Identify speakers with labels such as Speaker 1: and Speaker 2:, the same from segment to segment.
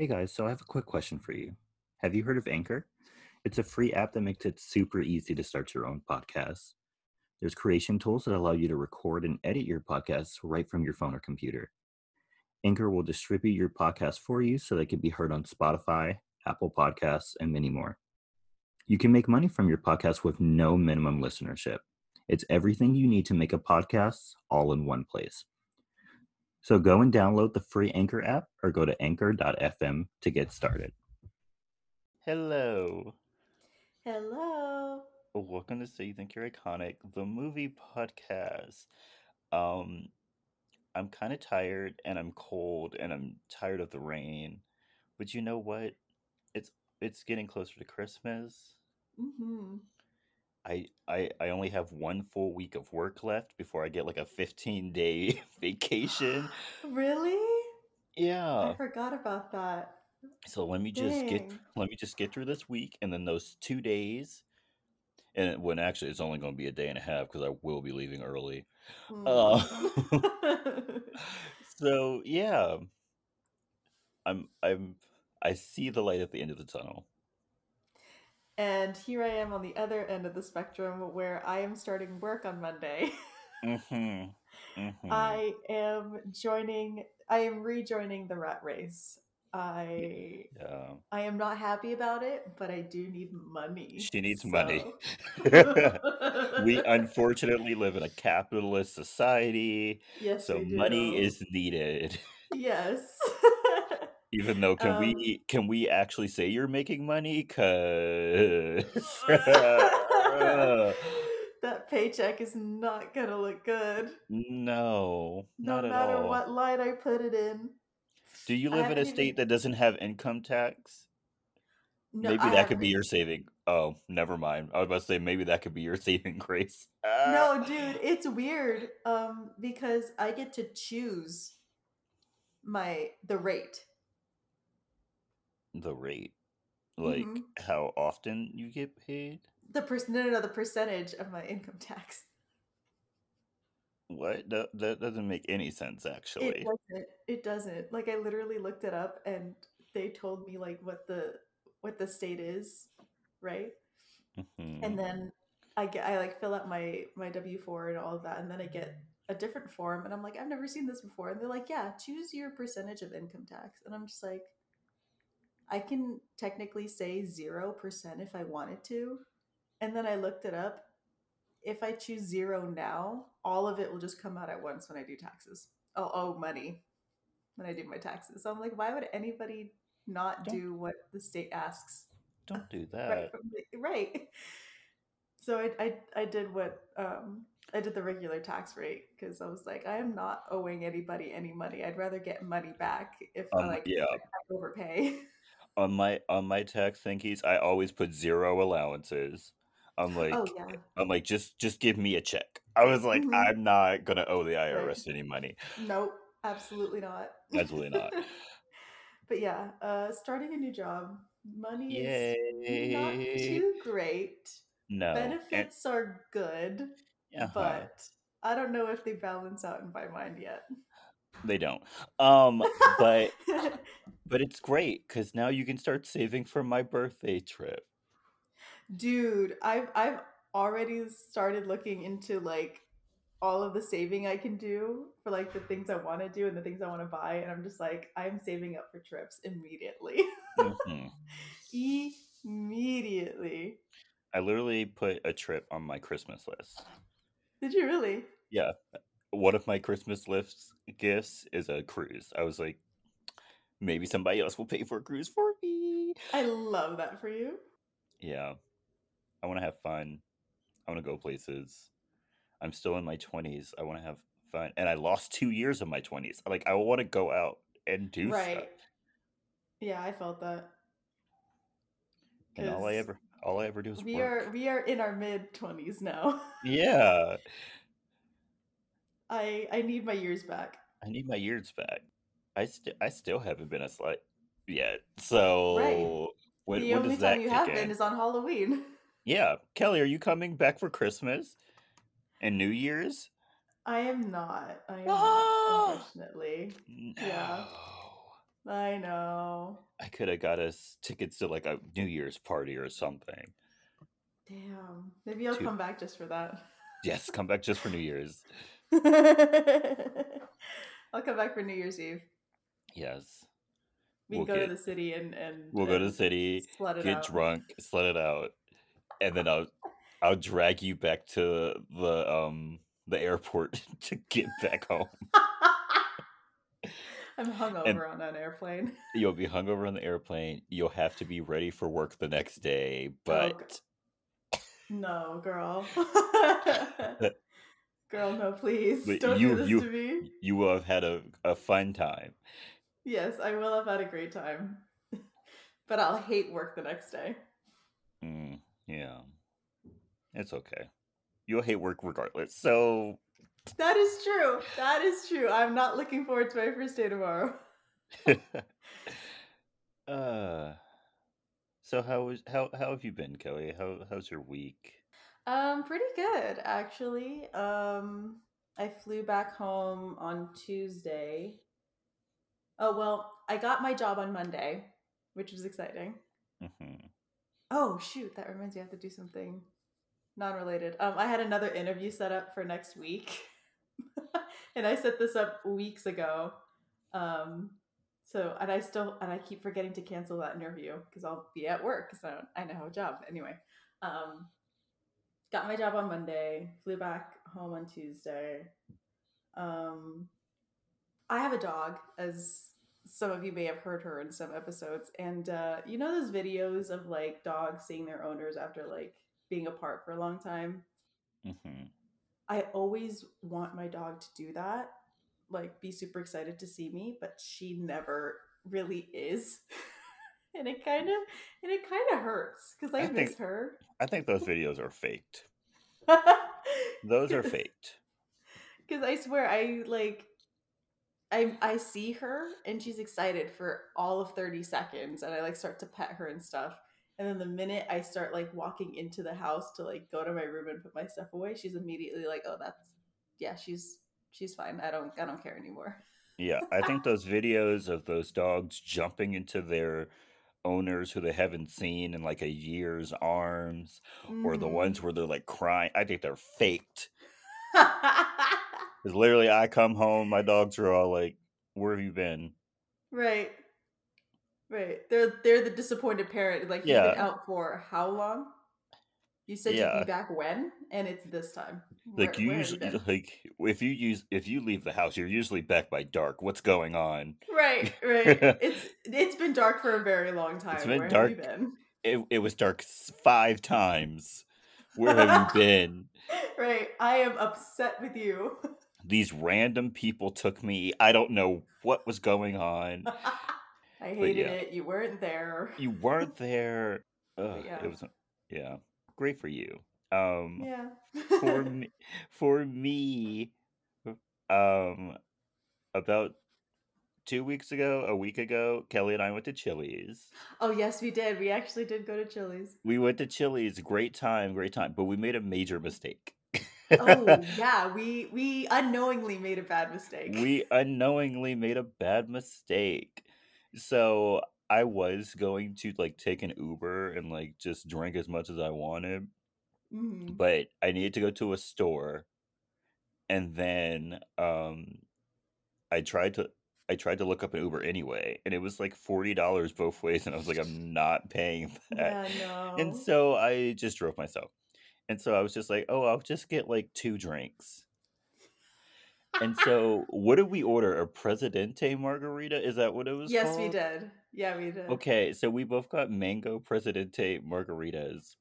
Speaker 1: Hey guys, so I have a quick question for you. Have you heard of Anchor? It's a free app that makes it super easy to start your own podcast. There's creation tools that allow you to record and edit your podcasts right from your phone or computer. Anchor will distribute your podcast for you so they can be heard on Spotify, Apple Podcasts, and many more. You can make money from your podcast with no minimum listenership. It's everything you need to make a podcast all in one place. So go and download the free Anchor app or go to anchor.fm to get started. Hello.
Speaker 2: Hello.
Speaker 1: Welcome to So You Think You're Iconic, the movie podcast. Um, I'm kind of tired and I'm cold and I'm tired of the rain. But you know what? It's it's getting closer to Christmas.
Speaker 2: hmm
Speaker 1: I, I I only have one full week of work left before I get like a 15 day vacation.
Speaker 2: Really?
Speaker 1: Yeah.
Speaker 2: I forgot about that.
Speaker 1: So let me just get
Speaker 2: Dang.
Speaker 1: let me just get through this week and then those two days and when actually it's only going to be a day and a half because I will be leaving early. Uh,
Speaker 2: Mm.
Speaker 1: so yeah, I'm I'm I see the light at the end of the tunnel.
Speaker 2: And here I am on the other end of the spectrum where I am starting work on Monday.
Speaker 1: Mhm. Mhm.
Speaker 2: I am joining, I am rejoining the rat race. I
Speaker 1: Yeah.
Speaker 2: I am not happy about it, but I do need money.
Speaker 1: She needs money. We unfortunately live in a capitalist society,
Speaker 2: yes,
Speaker 1: so money is needed.
Speaker 2: Yes.
Speaker 1: Even though can
Speaker 2: um,
Speaker 1: we can we actually say you're making money? Cause
Speaker 2: that paycheck is not gonna look good.
Speaker 1: no,
Speaker 2: No
Speaker 1: not at
Speaker 2: matter
Speaker 1: all.
Speaker 2: what line I put it in.
Speaker 1: Do you live in a
Speaker 2: haven't even.
Speaker 1: state that doesn't have income tax?
Speaker 2: No,
Speaker 1: Maybe
Speaker 2: I
Speaker 1: that could be your saving. Oh, never mind. I was about to say maybe that could be your saving grace. Ah,
Speaker 2: No, dude, it's weird. Um, because I get to choose my the rate.
Speaker 1: The rate, like
Speaker 2: hmm
Speaker 1: how often you get paid.
Speaker 2: The person, no, no, no, the percentage of my income tax.
Speaker 1: What? That, that doesn't make any sense,
Speaker 2: It
Speaker 1: actually.
Speaker 2: doesn't. It doesn't. Like I literally looked it up and they told me like what the what the state is, right?
Speaker 1: hmm
Speaker 2: And then I get I like fill out my my W4 and all of that and then I get a different form and I'm like I've never seen this before and they're like, "Yeah, choose your percentage of income tax." And I'm just like I can technically say 0% if I wanted to. And then I looked it up. If I choose 0 now, all of it will just come out at once when I do taxes. I'll owe money when I do my taxes. So I'm like, why would anybody not
Speaker 1: Don't
Speaker 2: do what the state asks?
Speaker 1: don't do that.
Speaker 2: the, right. So I, I I did what um I did the regular tax rate because I was like I am not owing anybody any money. I'd rather get money back if I
Speaker 1: Um,
Speaker 2: like
Speaker 1: yeah.
Speaker 2: if I overpay.
Speaker 1: On my on my tax thingies, I always put zero allowances. I'm
Speaker 2: Oh
Speaker 1: like,
Speaker 2: yeah.
Speaker 1: I'm like, just just give me a check. I was like,
Speaker 2: hmm
Speaker 1: I'm not gonna owe the
Speaker 2: Right.
Speaker 1: IRS any money.
Speaker 2: Nope. Absolutely not.
Speaker 1: Absolutely not.
Speaker 2: but yeah, uh, starting a new job, money is not
Speaker 1: Yay!
Speaker 2: too great.
Speaker 1: No, and
Speaker 2: Benefits are good,
Speaker 1: uh huh,
Speaker 2: but I don't know if they balance out in my mind yet.
Speaker 1: They don't. Um, but but it's great because now you can start saving for my birthday trip.
Speaker 2: Dude, I've I've already started looking into like all of the saving I can do for like the things I want to do and the things I want to buy, and I'm just like I'm saving up for trips immediately.
Speaker 1: hmm
Speaker 2: immediately.
Speaker 1: I literally put a trip on my Christmas list.
Speaker 2: Did you really?
Speaker 1: Yeah, one of my Christmas list gifts is a cruise. I was like, maybe somebody else will pay for a cruise for me.
Speaker 2: I love that for you.
Speaker 1: Yeah, I want to have fun. I want to go places. I'm still in my 20s. I want to have fun. And I lost two years of my 20s. Like, I want to go out and do stuff.
Speaker 2: Yeah, I felt that
Speaker 1: And all I ever, all I ever do is
Speaker 2: we
Speaker 1: work.
Speaker 2: are we are in our mid twenties now.
Speaker 1: Yeah,
Speaker 2: I I need my years back.
Speaker 1: I need my years back. I still, I still haven't been a slut yet.
Speaker 2: Right.
Speaker 1: So when
Speaker 2: The
Speaker 1: when
Speaker 2: only
Speaker 1: does
Speaker 2: time
Speaker 1: that
Speaker 2: you have been is on Halloween.
Speaker 1: Yeah, Kelley, are you coming back for Christmas and New Year's?
Speaker 2: I am not. I am not,
Speaker 1: No.
Speaker 2: Yeah. I know.
Speaker 1: I could have got us tickets to like a New Year's party or something.
Speaker 2: Damn. Maybe I'll
Speaker 1: Two-
Speaker 2: come back just for that.
Speaker 1: Yes, come back just for New Year's.
Speaker 2: I'll come back for New Year's Eve.
Speaker 1: Yes.
Speaker 2: We
Speaker 1: We'll
Speaker 2: can go
Speaker 1: get-
Speaker 2: to the city and and
Speaker 1: We'll go to the city,
Speaker 2: it
Speaker 1: get
Speaker 2: out.
Speaker 1: drunk, slut it out, and then I'll I'll drag you back to the um the airport to get back home.
Speaker 2: I'm hungover on an airplane.
Speaker 1: You'll be hungover on the airplane. You'll have to be ready for work the next day,
Speaker 2: Oh,
Speaker 1: but
Speaker 2: No, girl. Girl, no, please.
Speaker 1: But
Speaker 2: Don't
Speaker 1: you-
Speaker 2: do this
Speaker 1: you-
Speaker 2: to me.
Speaker 1: you will have had a, a fun time.
Speaker 2: Yes, I will have had a great time. but I'll hate work the next day.
Speaker 1: Mm, yeah. It's okay. You'll hate work regardless. So
Speaker 2: That is true. That is true. I'm not looking forward to my first day tomorrow.
Speaker 1: uh so how was how how have you been, Kelley? How how's your week?
Speaker 2: Um, pretty good actually. Um, I flew back home on Tuesday. Oh well, I got my job on Monday, which was exciting.
Speaker 1: hmm
Speaker 2: Oh shoot, that reminds me I have to do something non-related. Um, I had another interview set up for next week, and I set this up weeks ago. Um, so and I still and I keep forgetting to cancel that interview because I'll be at work, so I now have a job anyway. Um, got my job on Monday, flew back home on Tuesday. Um, I have a dog, as some of you may have heard her in some episodes, and uh, you know those videos of like dogs seeing their owners after like being apart for a long time.
Speaker 1: hmm
Speaker 2: I always want my dog to do that, like be super excited to see me, but she never really is. and it kind of and it kind of hurts because I,
Speaker 1: I
Speaker 2: miss
Speaker 1: think-
Speaker 2: her.
Speaker 1: I think those videos are faked. Those are faked.
Speaker 2: Because I swear, I like, I I see her and she's excited for all of thirty seconds, and I like start to pet her and stuff. And then the minute I start like walking into the house to like go to my room and put my stuff away, she's immediately like, "Oh, that's yeah, she's she's fine. I don't I don't care anymore."
Speaker 1: Yeah, I think those videos of those dogs jumping into their owners who they haven't seen in like a year's arms, or the
Speaker 2: Mhm.
Speaker 1: ones where they're like crying, I think they're faked. Because literally, I come home, my dogs are all like, "Where have you been?"
Speaker 2: right, right. They're they're the disappointed parent. Like you've been
Speaker 1: Yeah.
Speaker 2: out for how long? You said you'd be back when, and it's this time.
Speaker 1: Like
Speaker 2: Where-
Speaker 1: you
Speaker 2: where
Speaker 1: usually, like if you use if you leave the house, you're usually back by dark. What's going on?
Speaker 2: Right, right. it's it's been dark for a very long time.
Speaker 1: It's been
Speaker 2: Where
Speaker 1: dark.
Speaker 2: been?
Speaker 1: It it was dark five times. Where have you been?
Speaker 2: Right. I am upset with you.
Speaker 1: These random people took me. I don't know what was going on.
Speaker 2: I hated
Speaker 1: yeah.
Speaker 2: it. You weren't there.
Speaker 1: You weren't there. Ugh,
Speaker 2: yeah.
Speaker 1: It was yeah, great for you. Um,
Speaker 2: Yeah.
Speaker 1: for me, for me, um, about two weeks ago, a week ago, Kelley and I went to Chili's.
Speaker 2: oh yes, we did. We actually did go to Chili's.
Speaker 1: We went to Chili's. Great time, great time. But we made a major mistake.
Speaker 2: Oh yeah, we we unknowingly made a bad mistake.
Speaker 1: we unknowingly made a bad mistake. So I was going to like take an Uber and like just drink as much as I wanted,
Speaker 2: Mhm.
Speaker 1: but I needed to go to a store. And then um I tried to I tried to look up an Uber anyway, and it was like forty dollars both ways, and I was like, I'm not paying that.
Speaker 2: Yeah, no.
Speaker 1: And so I just drove myself. And so I was just like, oh, I'll just get like two drinks. And so, what did we order? A Presidente margarita? Is that what it was
Speaker 2: yes, we did. Yeah, we did.
Speaker 1: Okay, so we both got mango Presidente margaritas.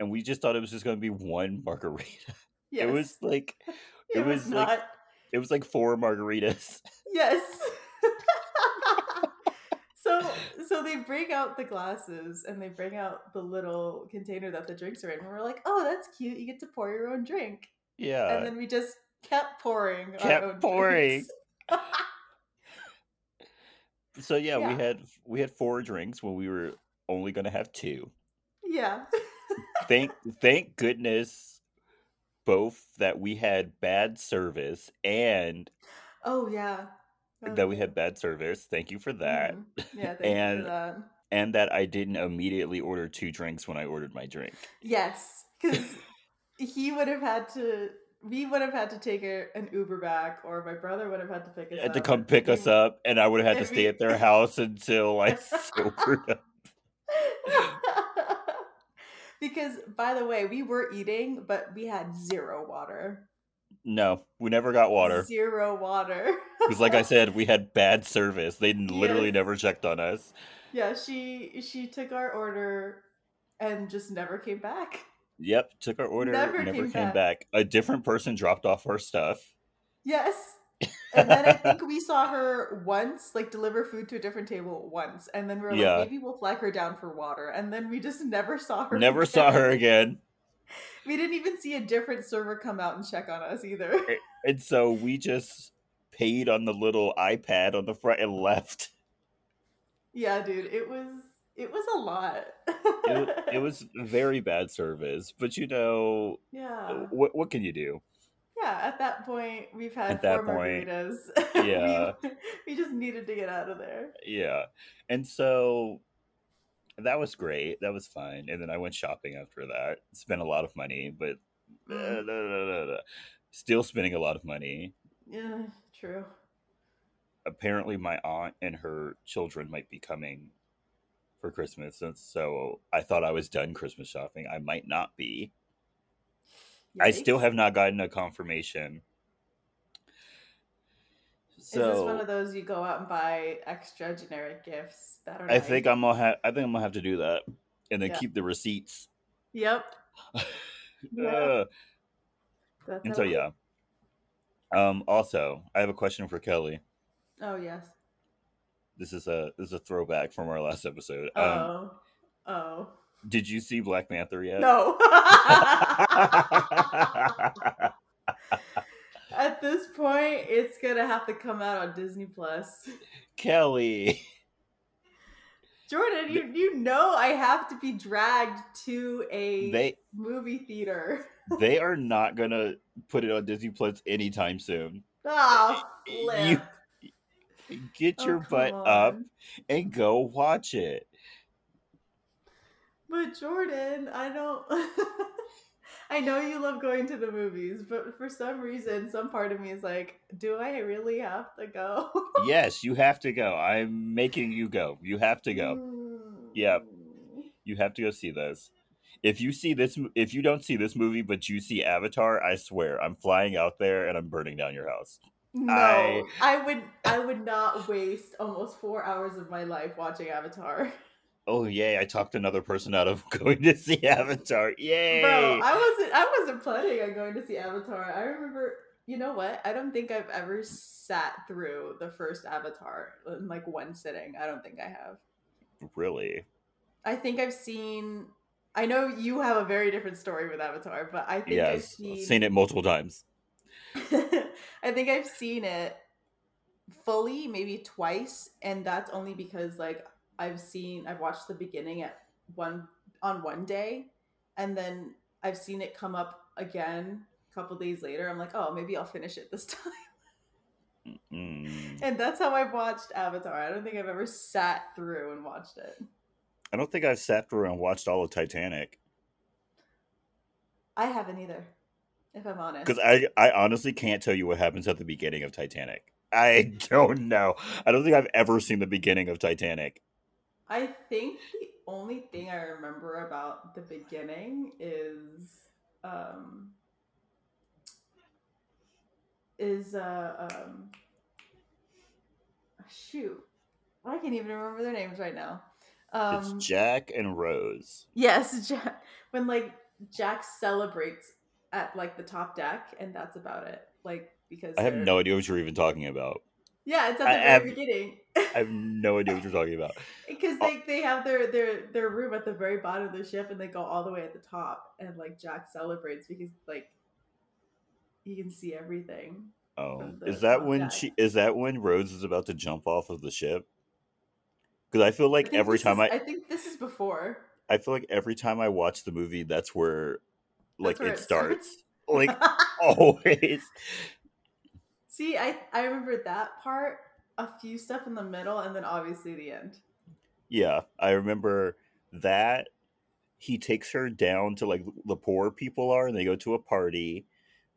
Speaker 1: And we just thought it was just going to be one margarita.
Speaker 2: Yes.
Speaker 1: It was like
Speaker 2: It,
Speaker 1: it
Speaker 2: was,
Speaker 1: was like-
Speaker 2: not.
Speaker 1: it was like four margaritas.
Speaker 2: Yes. so so they bring out the glasses and they bring out the little container that the drinks are in. And we're like, oh, that's cute. You get to pour your own drink.
Speaker 1: Yeah.
Speaker 2: and then we just kept pouring. our
Speaker 1: kept pouring. So yeah,
Speaker 2: Yeah.
Speaker 1: we had we had four drinks when we were only going to have two.
Speaker 2: yeah.
Speaker 1: thank thank goodness both that we had bad service and
Speaker 2: Oh yeah.
Speaker 1: that we had bad service. Thank you for that.
Speaker 2: Mhm. Yeah, thank you
Speaker 1: And
Speaker 2: for that.
Speaker 1: and that I didn't immediately order two drinks when I ordered my drink.
Speaker 2: Yes, because he would have had to. We would have had to take a, an Uber back, or my brother would have had to pick us
Speaker 1: Had
Speaker 2: up.
Speaker 1: to come pick
Speaker 2: we-
Speaker 1: us up, and I would have had to
Speaker 2: and
Speaker 1: stay
Speaker 2: we-
Speaker 1: at their house until I sobered up.
Speaker 2: because, by the way, we were eating, but we had zero water.
Speaker 1: No, we never got water.
Speaker 2: Zero water.
Speaker 1: Because, like I said, we had bad service. They literally never checked on us.
Speaker 2: yeah, she she took our order and just never came back.
Speaker 1: Yep, took our order,
Speaker 2: Never
Speaker 1: never,
Speaker 2: came
Speaker 1: came,
Speaker 2: back.
Speaker 1: back. A different person dropped off our stuff.
Speaker 2: Yes. And then I think we saw her once, like deliver food to a different table once, and then we were
Speaker 1: Yeah.
Speaker 2: like, maybe we'll flag her down for water, and then we just never saw her.
Speaker 1: Never saw her again.
Speaker 2: We didn't even see a different server come out and check on us either.
Speaker 1: And so we just paid on the little iPad on the front and left.
Speaker 2: yeah, dude, it was it was a lot.
Speaker 1: It, it was very bad service, but you know,
Speaker 2: yeah,
Speaker 1: what what can you do?
Speaker 2: yeah. At that point, we've had
Speaker 1: At that
Speaker 2: four
Speaker 1: point, yeah.
Speaker 2: we, we just needed to get out of there.
Speaker 1: Yeah. And so that was great. That was fun. And then I went shopping after that. Spent a lot of money, but uh,
Speaker 2: Mm.
Speaker 1: still spending a lot of money.
Speaker 2: Yeah, true.
Speaker 1: Apparently, my aunt and her children might be coming for Christmas. And so I thought I was done Christmas shopping. I might not be. I still have not gotten a confirmation.
Speaker 2: Is this one of those you go out and buy extra generic gifts that are?
Speaker 1: I think? I'm gonna have. I think I'm gonna have to do that, and then
Speaker 2: Yeah.
Speaker 1: keep the receipts.
Speaker 2: Yep. Yeah.
Speaker 1: Uh, and so yeah. Um. Also, I have a question for Kelley.
Speaker 2: Oh yes.
Speaker 1: This is a this is a throwback from our last episode. Um,
Speaker 2: Oh. Oh.
Speaker 1: did you see Black Panther yet?
Speaker 2: No. At this point, it's gonna have to come out on Disney Plus.
Speaker 1: Kelley.
Speaker 2: Jordan, you you know I have to be dragged to a
Speaker 1: They
Speaker 2: movie theater.
Speaker 1: they are not gonna put it on Disney Plus anytime soon.
Speaker 2: Oh,
Speaker 1: You-
Speaker 2: flip.
Speaker 1: Get
Speaker 2: Oh,
Speaker 1: your butt up and go watch it.
Speaker 2: But Jordan, I don't. I know you love going to the movies, but for some reason, some part of me is like, do I really have to go?
Speaker 1: yes, you have to go. I'm making you go. You have to go. Yep.
Speaker 2: Mm.
Speaker 1: You have to go see this. If you see this, if you don't see this movie, but you see Avatar, I swear I'm flying out there and I'm burning down your house.
Speaker 2: No,
Speaker 1: I-
Speaker 2: I... would. I would not waste almost four hours of my life watching Avatar,
Speaker 1: Oh yay! I talked another person out of going to see Avatar. Yay!
Speaker 2: bro. I wasn't. I wasn't planning on going to see Avatar. I remember. You know what? I don't think I've ever sat through the first Avatar in like one sitting. I don't think I have.
Speaker 1: really?
Speaker 2: I think I've seen. I know you have a very different story with Avatar, but I think I've seen.
Speaker 1: I've seen it multiple times.
Speaker 2: I think I've seen it fully maybe twice, and that's only because like I've seen I've watched the beginning at one on one day, and then I've seen it come up again a couple days later. I'm like, oh, maybe I'll finish it this time, and that's how I've watched Avatar. I don't think I've ever sat through and watched it.
Speaker 1: I don't think I've sat through and watched all of Titanic
Speaker 2: I haven't either, if I'm honest.
Speaker 1: because I I honestly can't tell you what happens at the beginning of Titanic. I don't know. I don't think I've ever seen the beginning of Titanic.
Speaker 2: I think the only thing I remember about the beginning is um is uh um shoot. I can't even remember their names right now. Um
Speaker 1: it's Jack and Rose.
Speaker 2: Yes, Jack when like Jack celebrates at like the top deck and that's about it. Like because
Speaker 1: I have
Speaker 2: they're-
Speaker 1: no idea what you're even talking about.
Speaker 2: Yeah, it's at the
Speaker 1: I
Speaker 2: very
Speaker 1: have-
Speaker 2: beginning.
Speaker 1: I have no idea what you're talking about.
Speaker 2: because they, they have their, their their room at the very bottom of the ship and they go all the way at the top and like jack celebrates because like he can see everything
Speaker 1: Oh, is that when
Speaker 2: deck.
Speaker 1: she is that when Rose is about to jump off of the ship? Because I feel like
Speaker 2: think
Speaker 1: every time
Speaker 2: is-
Speaker 1: I
Speaker 2: i think this is before
Speaker 1: I feel like every time I watch the movie, that's where like it,
Speaker 2: it
Speaker 1: starts. Like always.
Speaker 2: see i i remember that part a few stuff in the middle, and then obviously the end.
Speaker 1: Yeah, I remember that. He takes her down to like the poor people are, and they go to a party.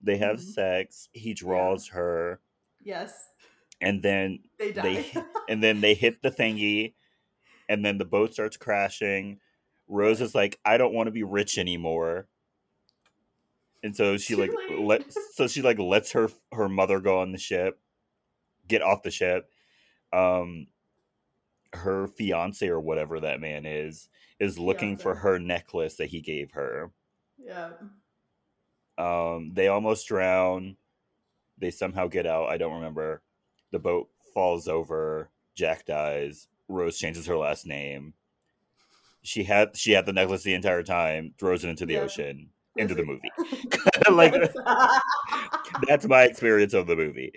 Speaker 1: They have
Speaker 2: Mhm.
Speaker 1: sex. He draws her,
Speaker 2: Yes,
Speaker 1: and then
Speaker 2: they die.
Speaker 1: they and then they hit the thingy, and then the boat starts crashing. Rose is like, I don't want to be rich anymore. And so she like
Speaker 2: late.
Speaker 1: let so she like lets her her mother go on the ship, get off the ship. Um her fiance or whatever that man is is looking for her necklace that he gave her.
Speaker 2: yeah.
Speaker 1: Um they almost drown. They somehow get out. I don't remember. The boat falls over. Jack dies. Rose changes her last name. She had she had the necklace the entire time. Throws it into the
Speaker 2: Yeah.
Speaker 1: ocean. End of the movie.
Speaker 2: like
Speaker 1: That's my experience of the movie.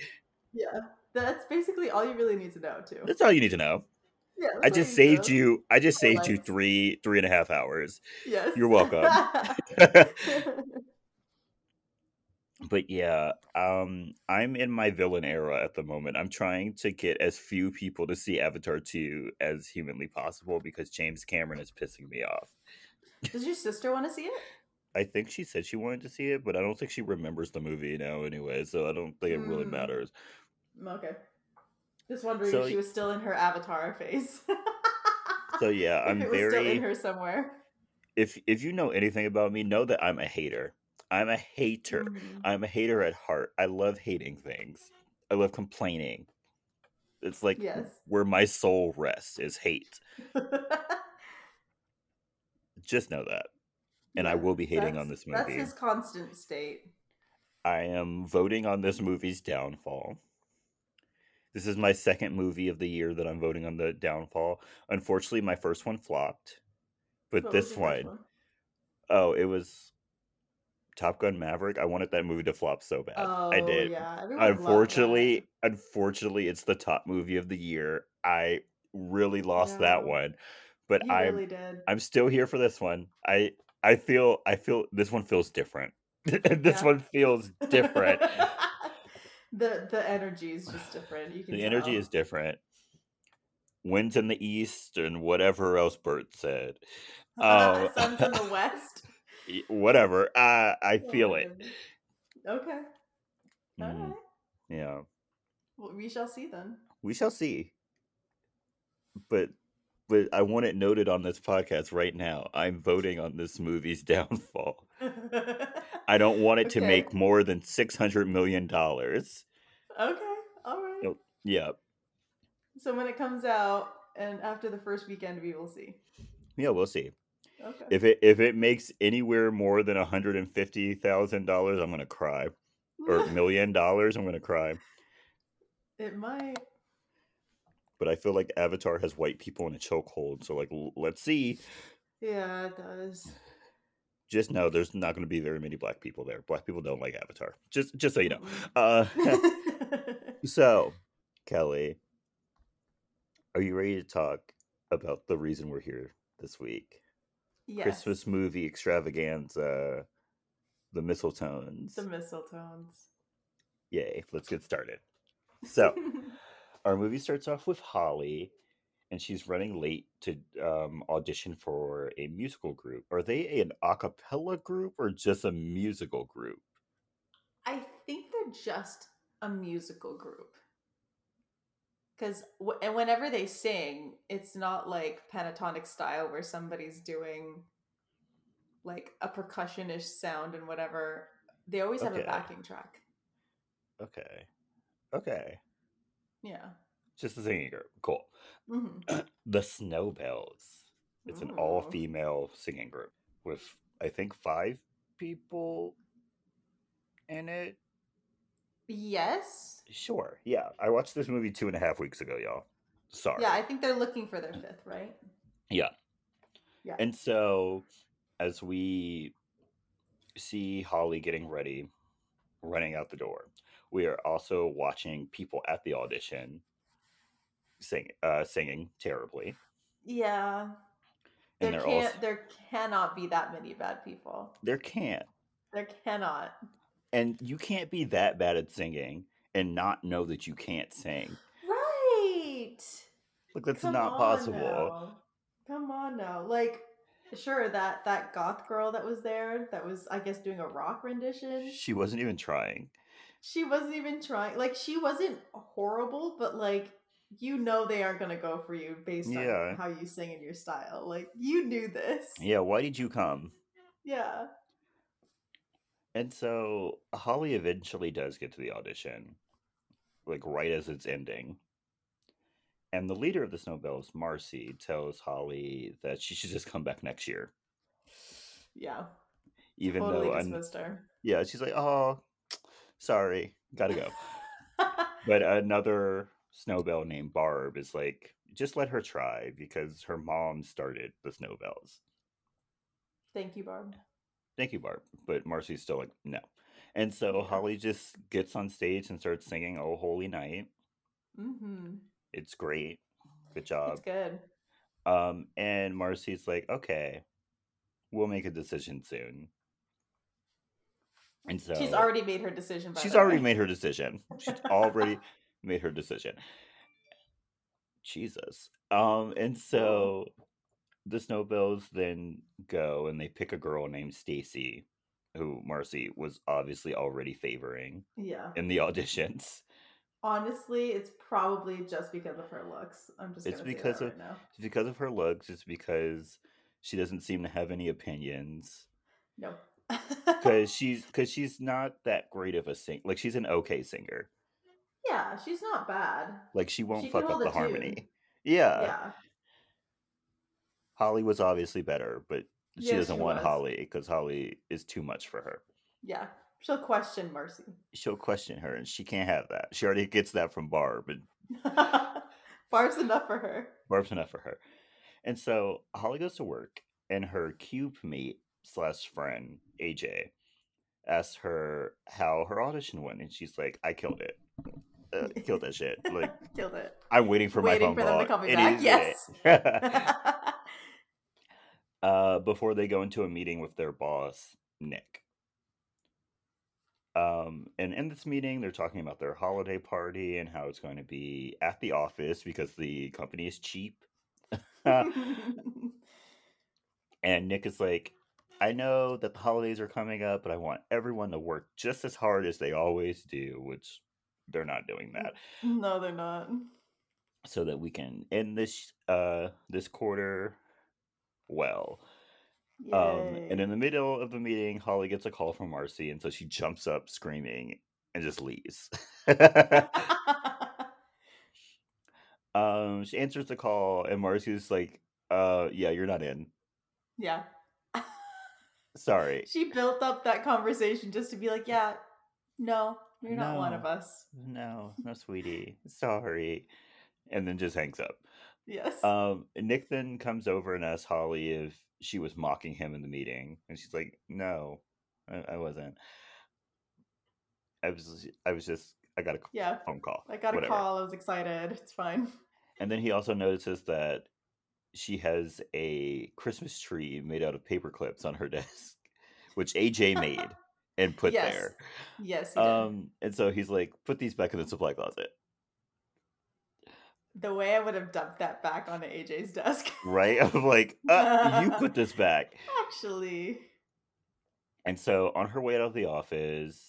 Speaker 2: yeah, that's basically all you really need to know too.
Speaker 1: That's all you need to know.
Speaker 2: Yeah,
Speaker 1: I just saved you. I just saved you three three and a half hours.
Speaker 2: Yes,
Speaker 1: You're welcome. but yeah, um, I'm in my villain era at the moment. I'm trying to get as few people to see Avatar 2 as humanly possible because James Cameron is pissing me off.
Speaker 2: Does your sister want to see it?
Speaker 1: I think she said she wanted to see it, but I don't think she remembers the movie now anyway, so I don't think it really
Speaker 2: Mm.
Speaker 1: matters.
Speaker 2: Okay. Just wondering
Speaker 1: So
Speaker 2: if she was still in her avatar phase.
Speaker 1: So yeah, I'm
Speaker 2: it was still in her somewhere.
Speaker 1: if if you know anything about me, know that I'm a hater. I'm a hater.
Speaker 2: Mhm.
Speaker 1: I'm a hater at heart. I love hating things. I love complaining. It's like
Speaker 2: Yes.
Speaker 1: where my soul rests is hate. Just know that. And I will be hating on
Speaker 2: that's-
Speaker 1: this
Speaker 2: That's
Speaker 1: movie.
Speaker 2: his constant state.
Speaker 1: I am voting on this movie's downfall. This is my second movie of the year that I'm voting on the downfall. Unfortunately, my first one flopped. But
Speaker 2: What
Speaker 1: this
Speaker 2: first
Speaker 1: one, oh, it was Top Gun Maverick. I wanted that movie to flop so bad.
Speaker 2: Oh,
Speaker 1: I did.
Speaker 2: yeah.
Speaker 1: Unfortunately, unfortunately, it's the top movie of the year. I really lost that one. But
Speaker 2: you
Speaker 1: I'm
Speaker 2: really.
Speaker 1: I'm still here for this one. I I feel I feel this one feels different. this
Speaker 2: Yeah.
Speaker 1: one feels different.
Speaker 2: the the energy is just different. You can
Speaker 1: the energy is different. Winds in the east and whatever else Bert said. Oh.
Speaker 2: Sun's in the west.
Speaker 1: Whatever. Uh, I feel it.
Speaker 2: Okay. All
Speaker 1: Mm,
Speaker 2: right.
Speaker 1: yeah.
Speaker 2: Well, we shall see then.
Speaker 1: We shall see. But but I want it noted on this podcast right now. I'm voting on this movie's downfall. I don't want it to make more than six hundred million dollars.
Speaker 2: Okay. All right.
Speaker 1: Nope. Yeah.
Speaker 2: So when it comes out and after the first weekend, we will see.
Speaker 1: Yeah, we'll see.
Speaker 2: Okay.
Speaker 1: If it if it makes anywhere more than hundred and fifty thousand dollars, I'm gonna cry. Or million dollars, I'm gonna cry.
Speaker 2: it might.
Speaker 1: But I feel like Avatar has white people in a chokehold. So like, l- let's see.
Speaker 2: Yeah, it does.
Speaker 1: Just know there's not going to be very many black people there. Black people don't like Avatar. Just just so you know. Uh, so Kelley, are you ready to talk about the reason we're here this week?
Speaker 2: yes.
Speaker 1: Christmas movie extravaganza, the mistletones.
Speaker 2: The mistletones.
Speaker 1: Yay! Let's get started. So. Our movie starts off with Holly, and she's running late to um, audition for a musical group. Are they an a cappella group or just a musical group?
Speaker 2: I think they're just a musical group. Because w- and whenever they sing, it's not like Pentatonix style where somebody's doing like a percussionish sound and whatever. They always have
Speaker 1: Okay.
Speaker 2: a backing track.
Speaker 1: Okay. Okay.
Speaker 2: Yeah.
Speaker 1: Just a singing group. Cool.
Speaker 2: hmm
Speaker 1: The Snowbells. It's an all female singing group with, I think, five people in it.
Speaker 2: Yes.
Speaker 1: Sure. Yeah. I watched this movie two and a half weeks ago, y'all. Sorry.
Speaker 2: Yeah, I think they're looking for their fifth, right?
Speaker 1: Yeah.
Speaker 2: Yeah.
Speaker 1: And so, as we see Holly getting ready, running out the door, we are also watching people at the audition sing, uh, singing terribly.
Speaker 2: Yeah.
Speaker 1: And
Speaker 2: There
Speaker 1: they're
Speaker 2: can't
Speaker 1: also
Speaker 2: there cannot be that many bad people.
Speaker 1: there can't,
Speaker 2: There cannot.
Speaker 1: and you can't be that bad at singing and not know that you can't sing.
Speaker 2: Right.
Speaker 1: Like that's
Speaker 2: Come
Speaker 1: not possible.
Speaker 2: now. Come on now. Like, sure, that that goth girl that was there, that was, I guess, doing a rock rendition.
Speaker 1: She wasn't even trying.
Speaker 2: She wasn't even trying. Like, she wasn't horrible, but like, you know, they aren't gonna go for you based
Speaker 1: Yeah.
Speaker 2: on how you sing and your style. Like, you knew this.
Speaker 1: Yeah, why did you come?
Speaker 2: Yeah.
Speaker 1: And so Holly eventually does get to the audition, like right as it's ending. And the leader of the Snowbells, Marcy, tells Holly that she should just come back next year.
Speaker 2: Yeah.
Speaker 1: Even
Speaker 2: totally
Speaker 1: though,
Speaker 2: dismissed her.
Speaker 1: yeah, she's like, oh, sorry, gotta go. but another Snowbell named Barb is like, just let her try because her mom started the Snowbells.
Speaker 2: Thank you, Barb.
Speaker 1: Thank you, Barb. But Marcy's still like, no. And so Holly just gets on stage and starts singing Oh Holy Night.
Speaker 2: Mm-hmm.
Speaker 1: It's great. Good job.
Speaker 2: It's good.
Speaker 1: Um, and Marcy's like, okay, we'll make a decision soon. And so
Speaker 2: She's already made her decision.
Speaker 1: She's already
Speaker 2: way.
Speaker 1: made her decision. She's already made her decision. Jesus. Um, and so the Snowbells then go and they pick a girl named Stacy, who Marcy was obviously already favoring
Speaker 2: Yeah.
Speaker 1: in the auditions.
Speaker 2: Honestly, it's probably just because of her looks. I'm just
Speaker 1: It's because
Speaker 2: that
Speaker 1: of-
Speaker 2: right now.
Speaker 1: It's because of her looks, it's because she doesn't seem to have any opinions.
Speaker 2: No.
Speaker 1: Because she's because she's not that great of a singer. like she's an okay singer.
Speaker 2: yeah, she's not bad.
Speaker 1: Like she won't
Speaker 2: She can
Speaker 1: fuck up
Speaker 2: hold
Speaker 1: the
Speaker 2: a tune.
Speaker 1: harmony. Yeah.
Speaker 2: yeah.
Speaker 1: Holly was obviously better, but she doesn't
Speaker 2: she
Speaker 1: want
Speaker 2: was.
Speaker 1: Holly because Holly is too much for her.
Speaker 2: Yeah. She'll question Marcy.
Speaker 1: She'll question her, and she can't have that. She already gets that from Barb, and
Speaker 2: Barb's enough for her.
Speaker 1: Barb's enough for her. And so Holly goes to work, and her cube mate slash friend AJ asks her how her audition went, and she's like, "I killed it, uh, killed that shit. Like
Speaker 2: Killed it.
Speaker 1: I'm waiting for
Speaker 2: Waiting
Speaker 1: my phone
Speaker 2: for them
Speaker 1: call.
Speaker 2: to call me
Speaker 1: It
Speaker 2: back. Yes.
Speaker 1: uh, before they go into a meeting with their boss, Nick. Um, and in this meeting, they're talking about their holiday party and how it's going to be at the office because the company is cheap. and Nick is like, I know that the holidays are coming up, but I want everyone to work just as hard as they always do, which they're not doing that.
Speaker 2: no, they're not.
Speaker 1: so that we can end this uh this quarter well. Um, and in the middle of the meeting, Holly gets a call from Marcy, and so she jumps up screaming and just leaves. um, she answers the call, and Marcy's like, "Uh, yeah, you're not in.
Speaker 2: yeah.
Speaker 1: Sorry,
Speaker 2: She built up that conversation just to be like, yeah, no, you're not one of us.
Speaker 1: no, no, sweetie, sorry," and then just hangs up.
Speaker 2: Yes.
Speaker 1: Um, Nick then comes over and asks Holly if she was mocking him in the meeting, and she's like, "No, I, I wasn't. I was, I was just, I got a
Speaker 2: yeah.
Speaker 1: phone call.
Speaker 2: I got a
Speaker 1: whatever."
Speaker 2: call. I was excited. It's fine.
Speaker 1: And then he also notices that she has a Christmas tree made out of paper clips on her desk, which AJ made and put
Speaker 2: Yes,
Speaker 1: there.
Speaker 2: Yes. he did.
Speaker 1: Um, and so he's like, "Put these back in the supply closet."
Speaker 2: the way I would have dumped that back onto AJ's desk.
Speaker 1: Right? I'm like, uh, "You put this back."
Speaker 2: Actually.
Speaker 1: And so on her way out of the office,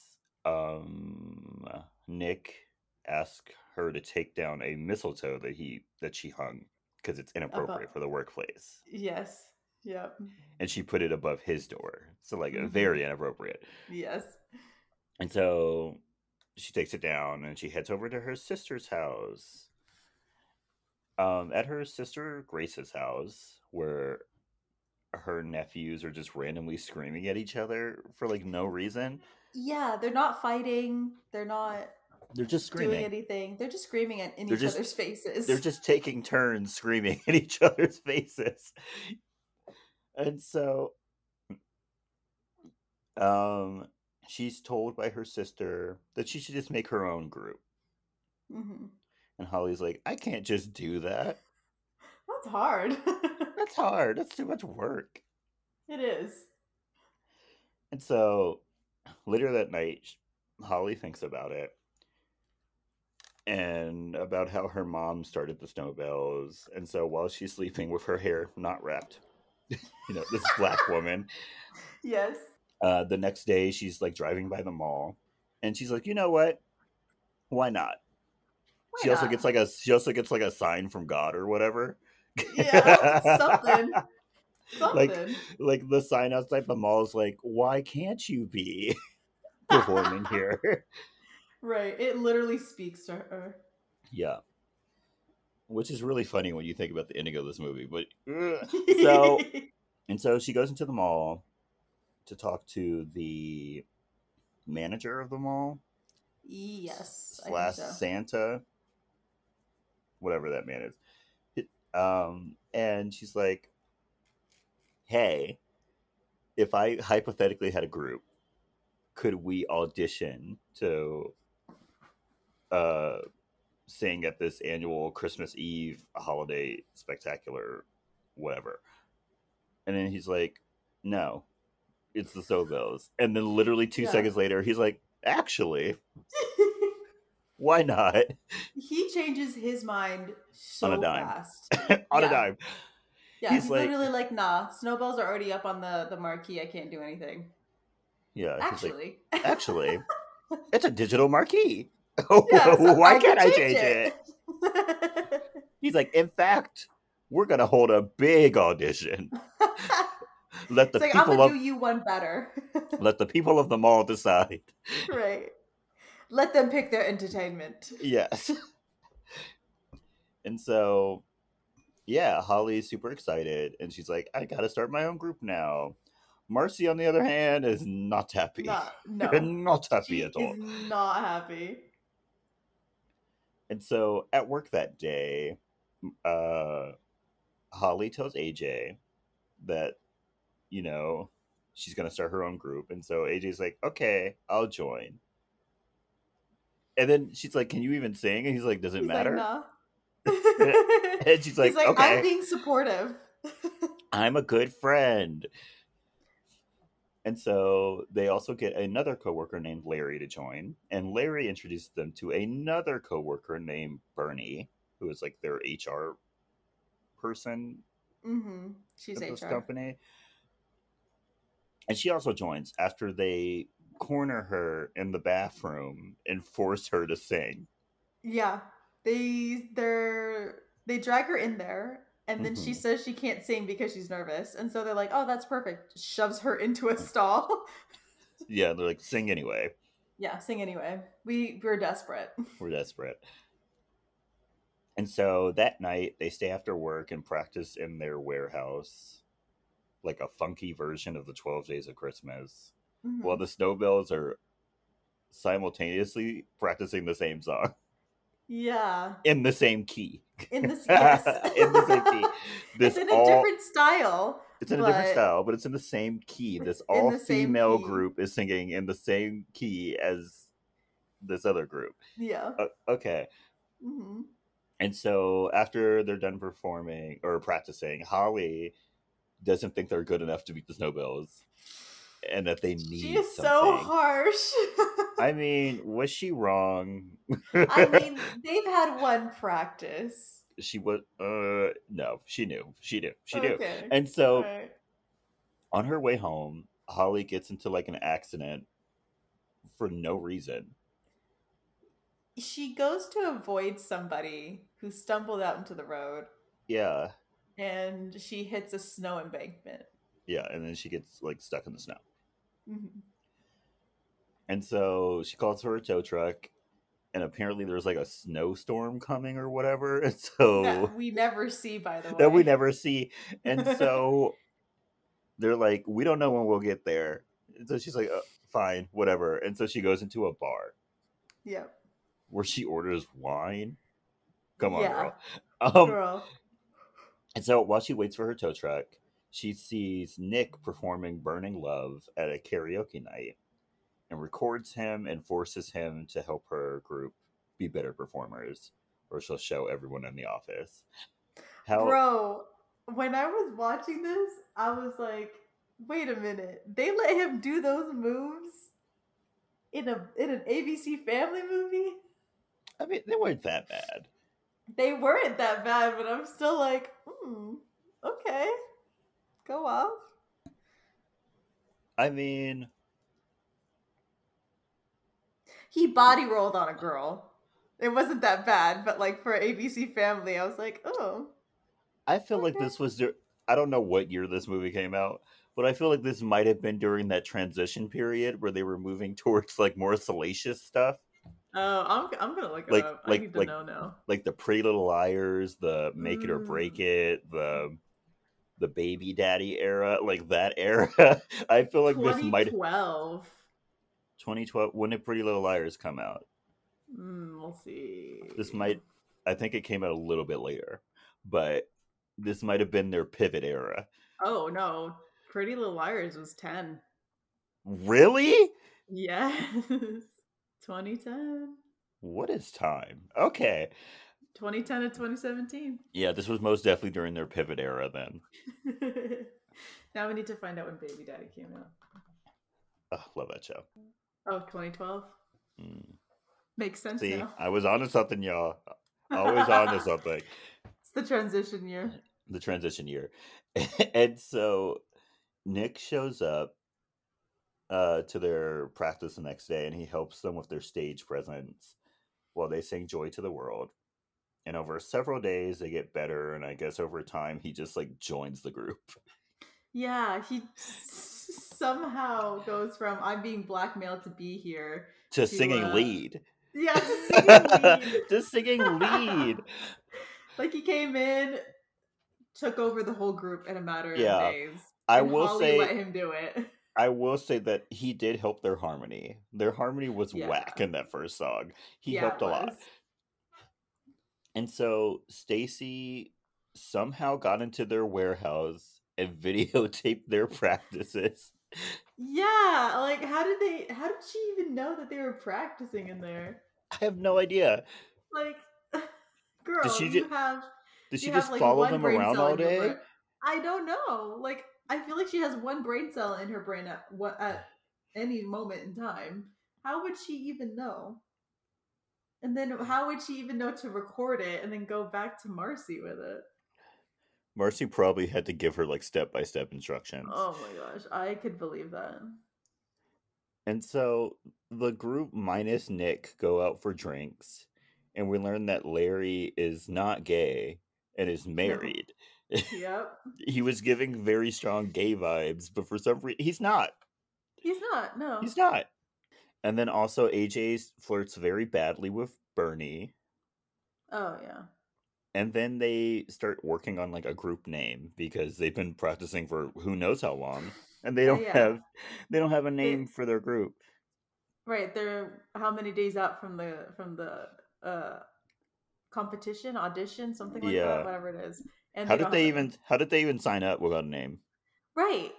Speaker 1: um, Nick asked her to take down a mistletoe that he that she hung because it's inappropriate for the workplace,
Speaker 2: Yes. Yep.
Speaker 1: and she put it above his door, so like
Speaker 2: Mhm.
Speaker 1: very inappropriate.
Speaker 2: Yes.
Speaker 1: And so she takes it down and she heads over to her sister's house. Um, at her sister Grace's house, where her nephews are just randomly screaming at each other for like no reason.
Speaker 2: Yeah, they're not fighting. They're not
Speaker 1: They're just screaming.
Speaker 2: doing anything. They're just screaming at, in
Speaker 1: They're
Speaker 2: each
Speaker 1: just-
Speaker 2: other's faces.
Speaker 1: They're just taking turns screaming at each other's faces. And so um she's told by her sister that she should just make her own group.
Speaker 2: hmm
Speaker 1: And Holly's like, I can't just do that.
Speaker 2: That's hard.
Speaker 1: That's hard. That's too much work.
Speaker 2: it is.
Speaker 1: And so later that night, Holly thinks about it. And about how her mom started the snowbells. And so while she's sleeping with her hair not wrapped, you know, this black woman,
Speaker 2: Yes.
Speaker 1: uh, the next day she's like driving by the mall and she's like, you know what? Why not?
Speaker 2: Why
Speaker 1: she also gets like a she also gets like a sign from God or whatever.
Speaker 2: Yeah, something.
Speaker 1: Like- like the sign outside the mall is like, why can't you be performing here?
Speaker 2: Right. It literally speaks to her.
Speaker 1: yeah. Which is really funny when you think about the ending of this movie. But ugh. So- and so she goes into the mall to talk to the manager of the mall
Speaker 2: yes.
Speaker 1: Slash
Speaker 2: so.
Speaker 1: Santa, whatever that man is. It- Um, and she's like, "Hey, if I hypothetically had a group, could we audition to uh, sing at this annual Christmas Eve holiday spectacular, whatever?" And then he's like, "No, it's the Snowbells." And then literally two
Speaker 2: Yeah.
Speaker 1: seconds later, he's like, "Actually." Why not?
Speaker 2: he changes his mind so
Speaker 1: On a dime.
Speaker 2: fast.
Speaker 1: on
Speaker 2: Yeah.
Speaker 1: a dime.
Speaker 2: Yeah,
Speaker 1: He's
Speaker 2: he's,
Speaker 1: like-
Speaker 2: literally like, nah, snowballs are already up on the, the marquee. I can't do anything.
Speaker 1: Yeah. he's like,
Speaker 2: Actually.
Speaker 1: actually, it's a digital marquee.
Speaker 2: Yeah,
Speaker 1: Why
Speaker 2: can
Speaker 1: can't I change it?
Speaker 2: it?
Speaker 1: He's like, in fact, we're gonna hold a big audition. Let the
Speaker 2: like,
Speaker 1: people of
Speaker 2: do you one better.
Speaker 1: let the people of the mall decide.
Speaker 2: right. Let them pick their entertainment.
Speaker 1: Yes. and so, yeah, Holly's super excited, and she's like, I gotta start my own group now. Marcy, on the other hand, is not happy.
Speaker 2: Not, no.
Speaker 1: not happy
Speaker 2: she
Speaker 1: at all.
Speaker 2: not happy.
Speaker 1: And so at work that day, uh, Holly tells AJ that, you know, she's going to start her own group. And so AJ's like, okay, I'll join. And then she's like, can you even sing? And he's like, does it
Speaker 2: He's
Speaker 1: matter?
Speaker 2: Like, nah.
Speaker 1: And she's like,
Speaker 2: He's like,
Speaker 1: okay,
Speaker 2: I'm being supportive.
Speaker 1: I'm a good friend. And so they also get another coworker named Larry to join. And Larry introduces them to another coworker named Bernie, who is like their HR person
Speaker 2: hmm She's HR.
Speaker 1: company. And she also joins after they corner her in the bathroom and force her to sing.
Speaker 2: Yeah, they they're they drag her in there, and then she
Speaker 1: Mhm.
Speaker 2: says she can't sing because she's nervous, and so they're like, "Oh, that's perfect." Shoves her into a stall.
Speaker 1: Yeah, they're like, sing anyway.
Speaker 2: yeah, sing anyway. We we're desperate.
Speaker 1: We're desperate. And so that night they stay after work and practice in their warehouse, like a funky version of the 12 Days of Christmas,
Speaker 2: Mhm.
Speaker 1: while the Snowbells are simultaneously practicing the same song
Speaker 2: yeah,
Speaker 1: in the same key.
Speaker 2: in this yes,
Speaker 1: in the same key. This
Speaker 2: it's in a
Speaker 1: all,
Speaker 2: different style.
Speaker 1: it's in a different style, but it's in the same key. This all female group is singing in the same key as this other group.
Speaker 2: Yeah.
Speaker 1: Uh, okay.
Speaker 2: hmm
Speaker 1: And so after they're done performing or practicing, Holly doesn't think they're good enough to beat the Snowbells and that they need
Speaker 2: She is so harsh.
Speaker 1: I mean, was she wrong?
Speaker 2: I mean, they've had one practice.
Speaker 1: she was uh no, she knew. She knew. She knew.
Speaker 2: Okay.
Speaker 1: And so
Speaker 2: Alright.
Speaker 1: on her way home, Holly gets into like an accident for no reason.
Speaker 2: she goes to avoid somebody who stumbled out into the road
Speaker 1: Yeah.
Speaker 2: and she hits a snow embankment.
Speaker 1: Yeah, and then she gets like stuck in the snow.
Speaker 2: Mhm.
Speaker 1: And so she calls for a tow truck, and apparently there's like a snowstorm coming or whatever. And so
Speaker 2: That we never see, by the way.
Speaker 1: that we never see. And so they're like, we don't know when we'll get there. And so she's like, uh, fine, whatever. And so she goes into a bar
Speaker 2: Yep.
Speaker 1: where she orders wine. Come on,
Speaker 2: Yeah.
Speaker 1: girl. Um,
Speaker 2: Girl.
Speaker 1: and so while she waits for her tow truck, she sees Nick performing Burning Love at a karaoke night and records him and forces him to help her group be better performers or she'll show everyone in the office. How
Speaker 2: Bro, when I was watching this, I was like, wait a minute. They let him do those moves in a in an ABC family movie?
Speaker 1: I mean, they weren't that bad.
Speaker 2: They weren't that bad, but I'm still like, hmm, okay, go off.
Speaker 1: I mean,
Speaker 2: He body rolled on a girl. It wasn't that bad, but like for ABC Family, I was like, oh,
Speaker 1: I feel like this was. dur- I don't know what year this movie came out, but I feel like this might have been during that transition period where they were moving towards like more salacious stuff,
Speaker 2: oh, I'm I'm gonna look it
Speaker 1: Like-
Speaker 2: up.
Speaker 1: like-
Speaker 2: I need to
Speaker 1: like-
Speaker 2: know now.
Speaker 1: like the Pretty Little Liars, the Make It or Break
Speaker 2: Mm.
Speaker 1: It, the the Baby Daddy era, like that era. I feel like this might
Speaker 2: 2012.
Speaker 1: 2012. When did Pretty Little Liars come out?
Speaker 2: Mm, we'll see.
Speaker 1: This might. I think it came out a little bit later, but this might have been their pivot era.
Speaker 2: Oh no, Pretty Little Liars was 10.
Speaker 1: Really?
Speaker 2: Yes, 2010,
Speaker 1: What is time? Okay.
Speaker 2: 2010 to 2017.
Speaker 1: Yeah, this was most definitely during their pivot era then.
Speaker 2: now we need to find out when Baby Daddy came out.
Speaker 1: Oh, love that show.
Speaker 2: Oh, 2012.
Speaker 1: Mm.
Speaker 2: Makes sense
Speaker 1: See,
Speaker 2: now.
Speaker 1: I was on to something, y'all. Always on to something.
Speaker 2: It's the transition year.
Speaker 1: The transition year. and so Nick shows up uh, to their practice the next day and he helps them with their stage presence while they sing Joy to the World. And over several days, they get better. And I guess over time, he just like joins the group.
Speaker 2: Yeah, he somehow goes from I'm being blackmailed to be here.
Speaker 1: To
Speaker 2: To,
Speaker 1: singing
Speaker 2: uh,
Speaker 1: lead.
Speaker 2: Yeah, to singing lead.
Speaker 1: Just singing lead.
Speaker 2: like he came in, took over the whole group in a matter of
Speaker 1: Yeah,
Speaker 2: days.
Speaker 1: I will
Speaker 2: Holly
Speaker 1: say
Speaker 2: let him do it.
Speaker 1: I will say that he did help their harmony. Their harmony was whack in that first song. He
Speaker 2: Yeah,
Speaker 1: helped a lot. And so Stacy somehow got into their warehouse and videotaped their practices.
Speaker 2: Yeah, like how did they? How did she even know that they were practicing in there?
Speaker 1: I have no idea.
Speaker 2: Like, girl,
Speaker 1: she
Speaker 2: you
Speaker 1: ju-
Speaker 2: have
Speaker 1: Did she just
Speaker 2: have,
Speaker 1: follow
Speaker 2: one
Speaker 1: them around all day?
Speaker 2: I don't know. Like, I feel like she has one brain cell in her brain at what at any moment in time. How would she even know? And then how would she even know to record it and then go back to Marcy with it?
Speaker 1: Marcy probably had to give her like step by step instructions.
Speaker 2: Oh my gosh, I could believe that.
Speaker 1: And so the group minus Nick go out for drinks, and we learn that Larry is not gay and is married.
Speaker 2: Yep.
Speaker 1: he was giving very strong gay vibes, but for some reason he's not.
Speaker 2: He's not, no.
Speaker 1: He's not. And then also AJ flirts very badly with Bernie,
Speaker 2: Oh yeah.
Speaker 1: and then they start working on like a group name because they've been practicing for who knows how long, and they don't
Speaker 2: yeah.
Speaker 1: have they don't have a name for their group.
Speaker 2: Right, they're how many days out from the from the uh competition, audition, something like
Speaker 1: Yeah.
Speaker 2: that, whatever it is. And
Speaker 1: How
Speaker 2: don't
Speaker 1: did they
Speaker 2: have a name.
Speaker 1: even how did they even sign up without a name?
Speaker 2: Right.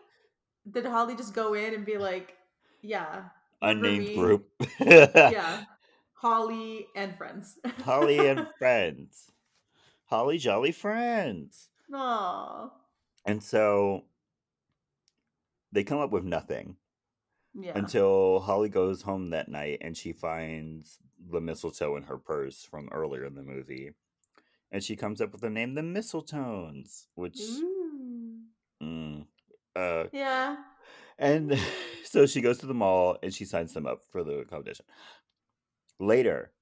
Speaker 2: Did Holly just go in and be like, yeah,
Speaker 1: Unnamed
Speaker 2: me,
Speaker 1: group.
Speaker 2: yeah, Holly and friends.
Speaker 1: Holly and friends. Holly Jolly Friends.
Speaker 2: Aw.
Speaker 1: And so they come up with nothing
Speaker 2: Yeah.
Speaker 1: until Holly goes home that night and she finds the mistletoe in her purse from earlier in the movie. And she comes up with the name the Mistletones, which mm, uh
Speaker 2: Yeah.
Speaker 1: And so she goes to the mall and she signs them up for the competition. Later,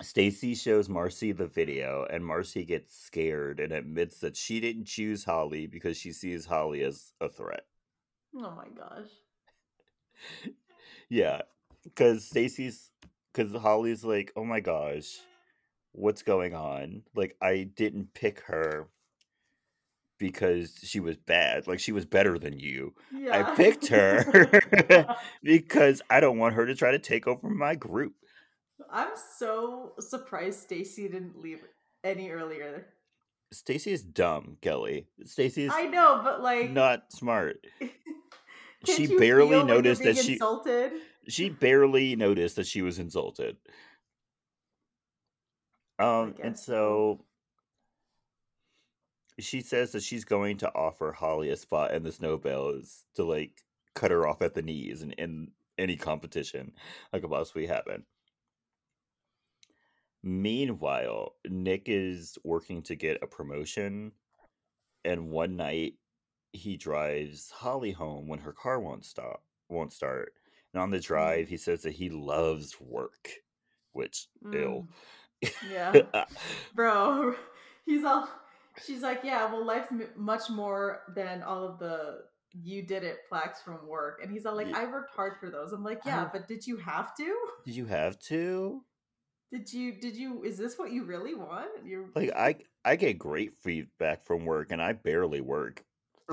Speaker 1: Stacy shows Marcy the video and Marcy gets scared and admits that she didn't choose Holly because she sees Holly as a threat.
Speaker 2: Oh my gosh.
Speaker 1: Yeah, because Stacy's because Holly's like, oh my gosh, what's going on? Like, I didn't pick her because she was bad. Like, she was better than you.
Speaker 2: Yeah.
Speaker 1: I picked her because I don't want her to try to take over my group.
Speaker 2: I'm so surprised Stacy didn't leave any earlier.
Speaker 1: Stacy is dumb, Kelley. Stacy is
Speaker 2: I know, but like
Speaker 1: not smart. she barely noticed that she
Speaker 2: insulted.
Speaker 1: she barely noticed that she was insulted. Um, and
Speaker 2: so.
Speaker 1: She says that she's going to offer Holly a spot in the Snowbells to like cut her off at the knees and in any competition that could possibly happen. Meanwhile, Nick is working to get a promotion, and one night he drives Holly home when her car won't stop, won't start. And on the
Speaker 2: Mm.
Speaker 1: drive, he says that he loves work, which ill.
Speaker 2: Mm. Yeah. Bro, he's all she's like, "Yeah, well life's m- much more than all of the you did it plaques from work." And he's all like,
Speaker 1: Ye-
Speaker 2: "I worked hard for those." I'm like, "Yeah, but did you have to?
Speaker 1: Did you have to?
Speaker 2: Did you did you is this what you really want? You're
Speaker 1: Like I I get great feedback from work and I barely work.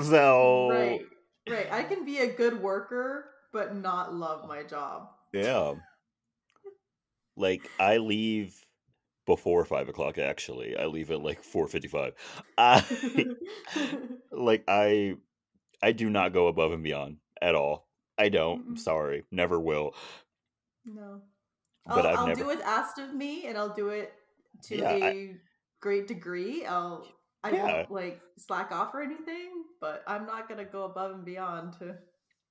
Speaker 1: So
Speaker 2: Right. Right. I can be a good worker but not love my job.
Speaker 1: yeah. Like I leave before five o'clock actually. I leave at like four fifty five. I like I I do not go above and beyond at all. I don't.
Speaker 2: Mm-mm.
Speaker 1: sorry. Never will.
Speaker 2: no.
Speaker 1: But
Speaker 2: I'll, I'll
Speaker 1: never
Speaker 2: do what's asked of me and I'll do it to
Speaker 1: Yeah, I-
Speaker 2: a great degree. I'll I
Speaker 1: Yeah.
Speaker 2: won't like slack off or anything, but I'm not gonna go above and beyond to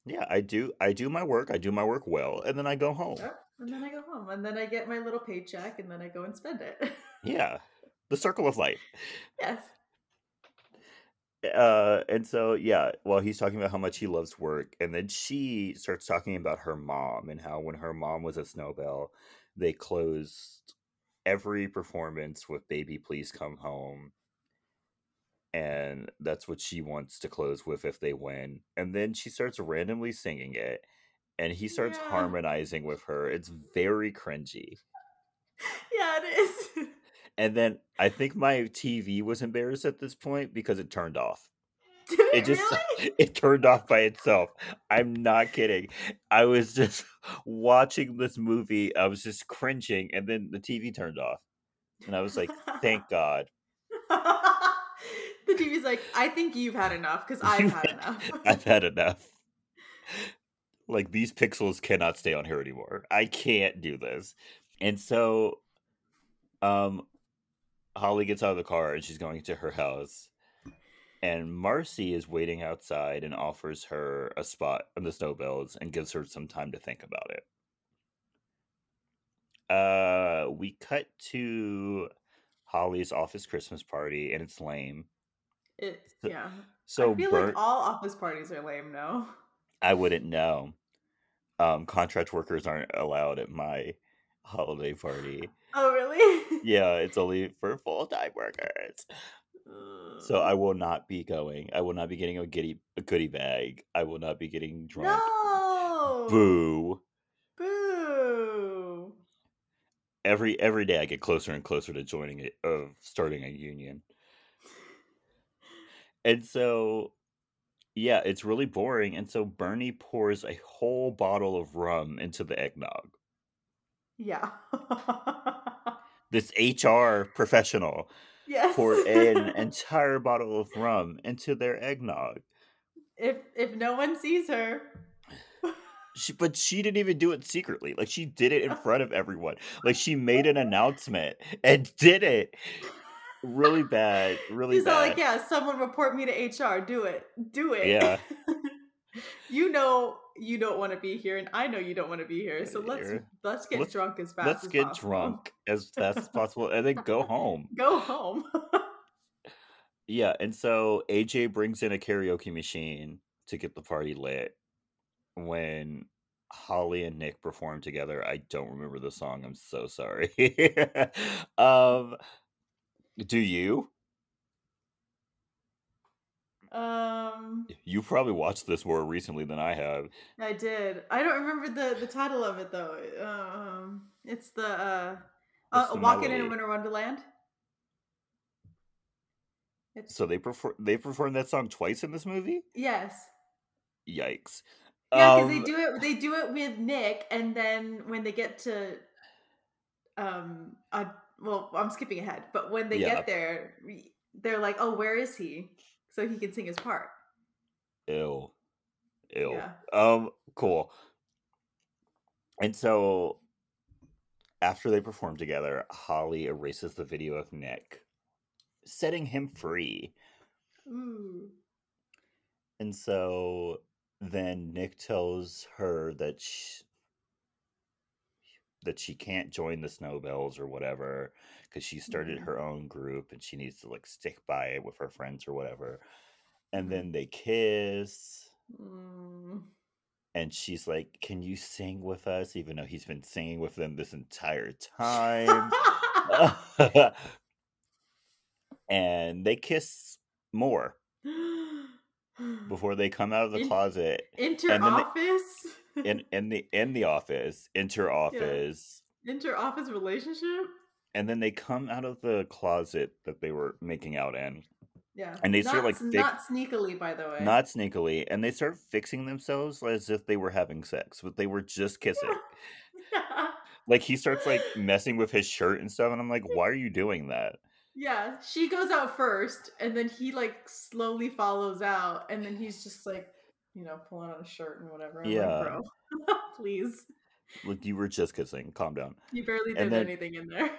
Speaker 1: Yeah, I do I do my work. I do my work well and then I go home.
Speaker 2: Yep. And then I go home and then I get my little paycheck and then I go and spend it.
Speaker 1: Yeah. The circle of life.
Speaker 2: yes.
Speaker 1: uh and so yeah well he's talking about how much he loves work and then she starts talking about her mom and how when her mom was a snowbell they closed every performance with baby please come home and that's what she wants to close with if they win and then she starts randomly singing it and he starts
Speaker 2: Yeah.
Speaker 1: harmonizing with her it's very cringy
Speaker 2: Yeah, it is.
Speaker 1: and then i think my tv was embarrassed at this point because it turned off
Speaker 2: Did it,
Speaker 1: it just
Speaker 2: really?
Speaker 1: it turned off by itself i'm not kidding i was just watching this movie i was just cringing and then the tv turned off and i was like thank god
Speaker 2: the TV's like, I think you've had enough because I've had enough.
Speaker 1: i've had enough like these pixels cannot stay on here anymore i can't do this and so um holly gets out of the car and she's going to her house and marcy is waiting outside and offers her a spot on the snowbells and gives her some time to think about it uh we cut to holly's office christmas party and it's lame
Speaker 2: It, yeah.
Speaker 1: so
Speaker 2: I feel
Speaker 1: Bert,
Speaker 2: like all office parties are lame, no?
Speaker 1: I wouldn't know. Um, contract workers aren't allowed at my holiday party.
Speaker 2: Oh, really?
Speaker 1: Yeah, it's only for full time workers. So I will not be going. I will not be getting a goodie a goodie bag. I will not be getting drunk.
Speaker 2: No.
Speaker 1: Boo.
Speaker 2: Boo.
Speaker 1: Every every day I get closer and closer to joining it of starting a union. And so yeah, it's really boring. And so Bernie pours a whole bottle of rum into the eggnog.
Speaker 2: Yeah.
Speaker 1: This HR professional
Speaker 2: yes.
Speaker 1: poured an entire bottle of rum into their eggnog.
Speaker 2: if if no one sees her.
Speaker 1: She, but she didn't even do it secretly. Like she did it in front of everyone. Like she made an announcement and did it. Really bad. Really
Speaker 2: He's
Speaker 1: bad.
Speaker 2: all like, yeah, someone report me to HR. Do it. Do it.
Speaker 1: Yeah.
Speaker 2: you know you don't want to be here, and I know you don't want to be here. So let's let's get
Speaker 1: Let's-
Speaker 2: drunk as fast
Speaker 1: Let's
Speaker 2: as
Speaker 1: get
Speaker 2: possible.
Speaker 1: drunk as fast as possible and then go home.
Speaker 2: Go home.
Speaker 1: Yeah, and so AJ brings in a karaoke machine to get the party lit. When Holly and Nick perform together, I don't remember the song. I'm so sorry. um, do you?
Speaker 2: um,
Speaker 1: You probably watched this more recently than I have.
Speaker 2: I did. I don't remember the the title of it though. Um, it's the uh, uh Walking in a? Winter Wonderland. It's
Speaker 1: So they perform they performed that song twice in this movie.
Speaker 2: yes.
Speaker 1: Yikes!
Speaker 2: Yeah, because
Speaker 1: Um,
Speaker 2: they do it. They do it with Nick, and then when they get to, um, uh, well, I'm skipping ahead, but when they
Speaker 1: Yeah.
Speaker 2: get there, they're like, "Oh, where is he?" So he can sing his part.
Speaker 1: Ew. Ew.
Speaker 2: Yeah.
Speaker 1: Um, cool. And so after they perform together, Holly erases the video of Nick, setting him free.
Speaker 2: Ooh.
Speaker 1: And so then Nick tells her that sh that she can't join the Snowbells or whatever because she started
Speaker 2: Mhm.
Speaker 1: her own group and she needs to like stick by it with her friends or whatever. And
Speaker 2: Mhm.
Speaker 1: then they kiss
Speaker 2: Mm.
Speaker 1: and she's like, "Can you sing with us?" Even though he's been singing with them this entire time. and they kiss more before they come out of the closet and then they-
Speaker 2: office.
Speaker 1: In in the in the office, inter office,
Speaker 2: Inter office relationship.
Speaker 1: and then they come out of the closet that they were making out in,
Speaker 2: Yeah.
Speaker 1: And they
Speaker 2: not,
Speaker 1: start, like,
Speaker 2: s-
Speaker 1: fix-
Speaker 2: not sneakily, by the way.
Speaker 1: not sneakily, and they start fixing themselves as if they were having sex, but they were just kissing.
Speaker 2: yeah.
Speaker 1: Like he starts like messing with his shirt and stuff, and I'm like, why are you doing that?
Speaker 2: Yeah, she goes out first, and then he like slowly follows out, and then he's just like, you know, pulling on a shirt and whatever. I'm
Speaker 1: Yeah.
Speaker 2: like, bro, please.
Speaker 1: Like you were just kissing. Calm down.
Speaker 2: You barely did
Speaker 1: then-
Speaker 2: anything in there.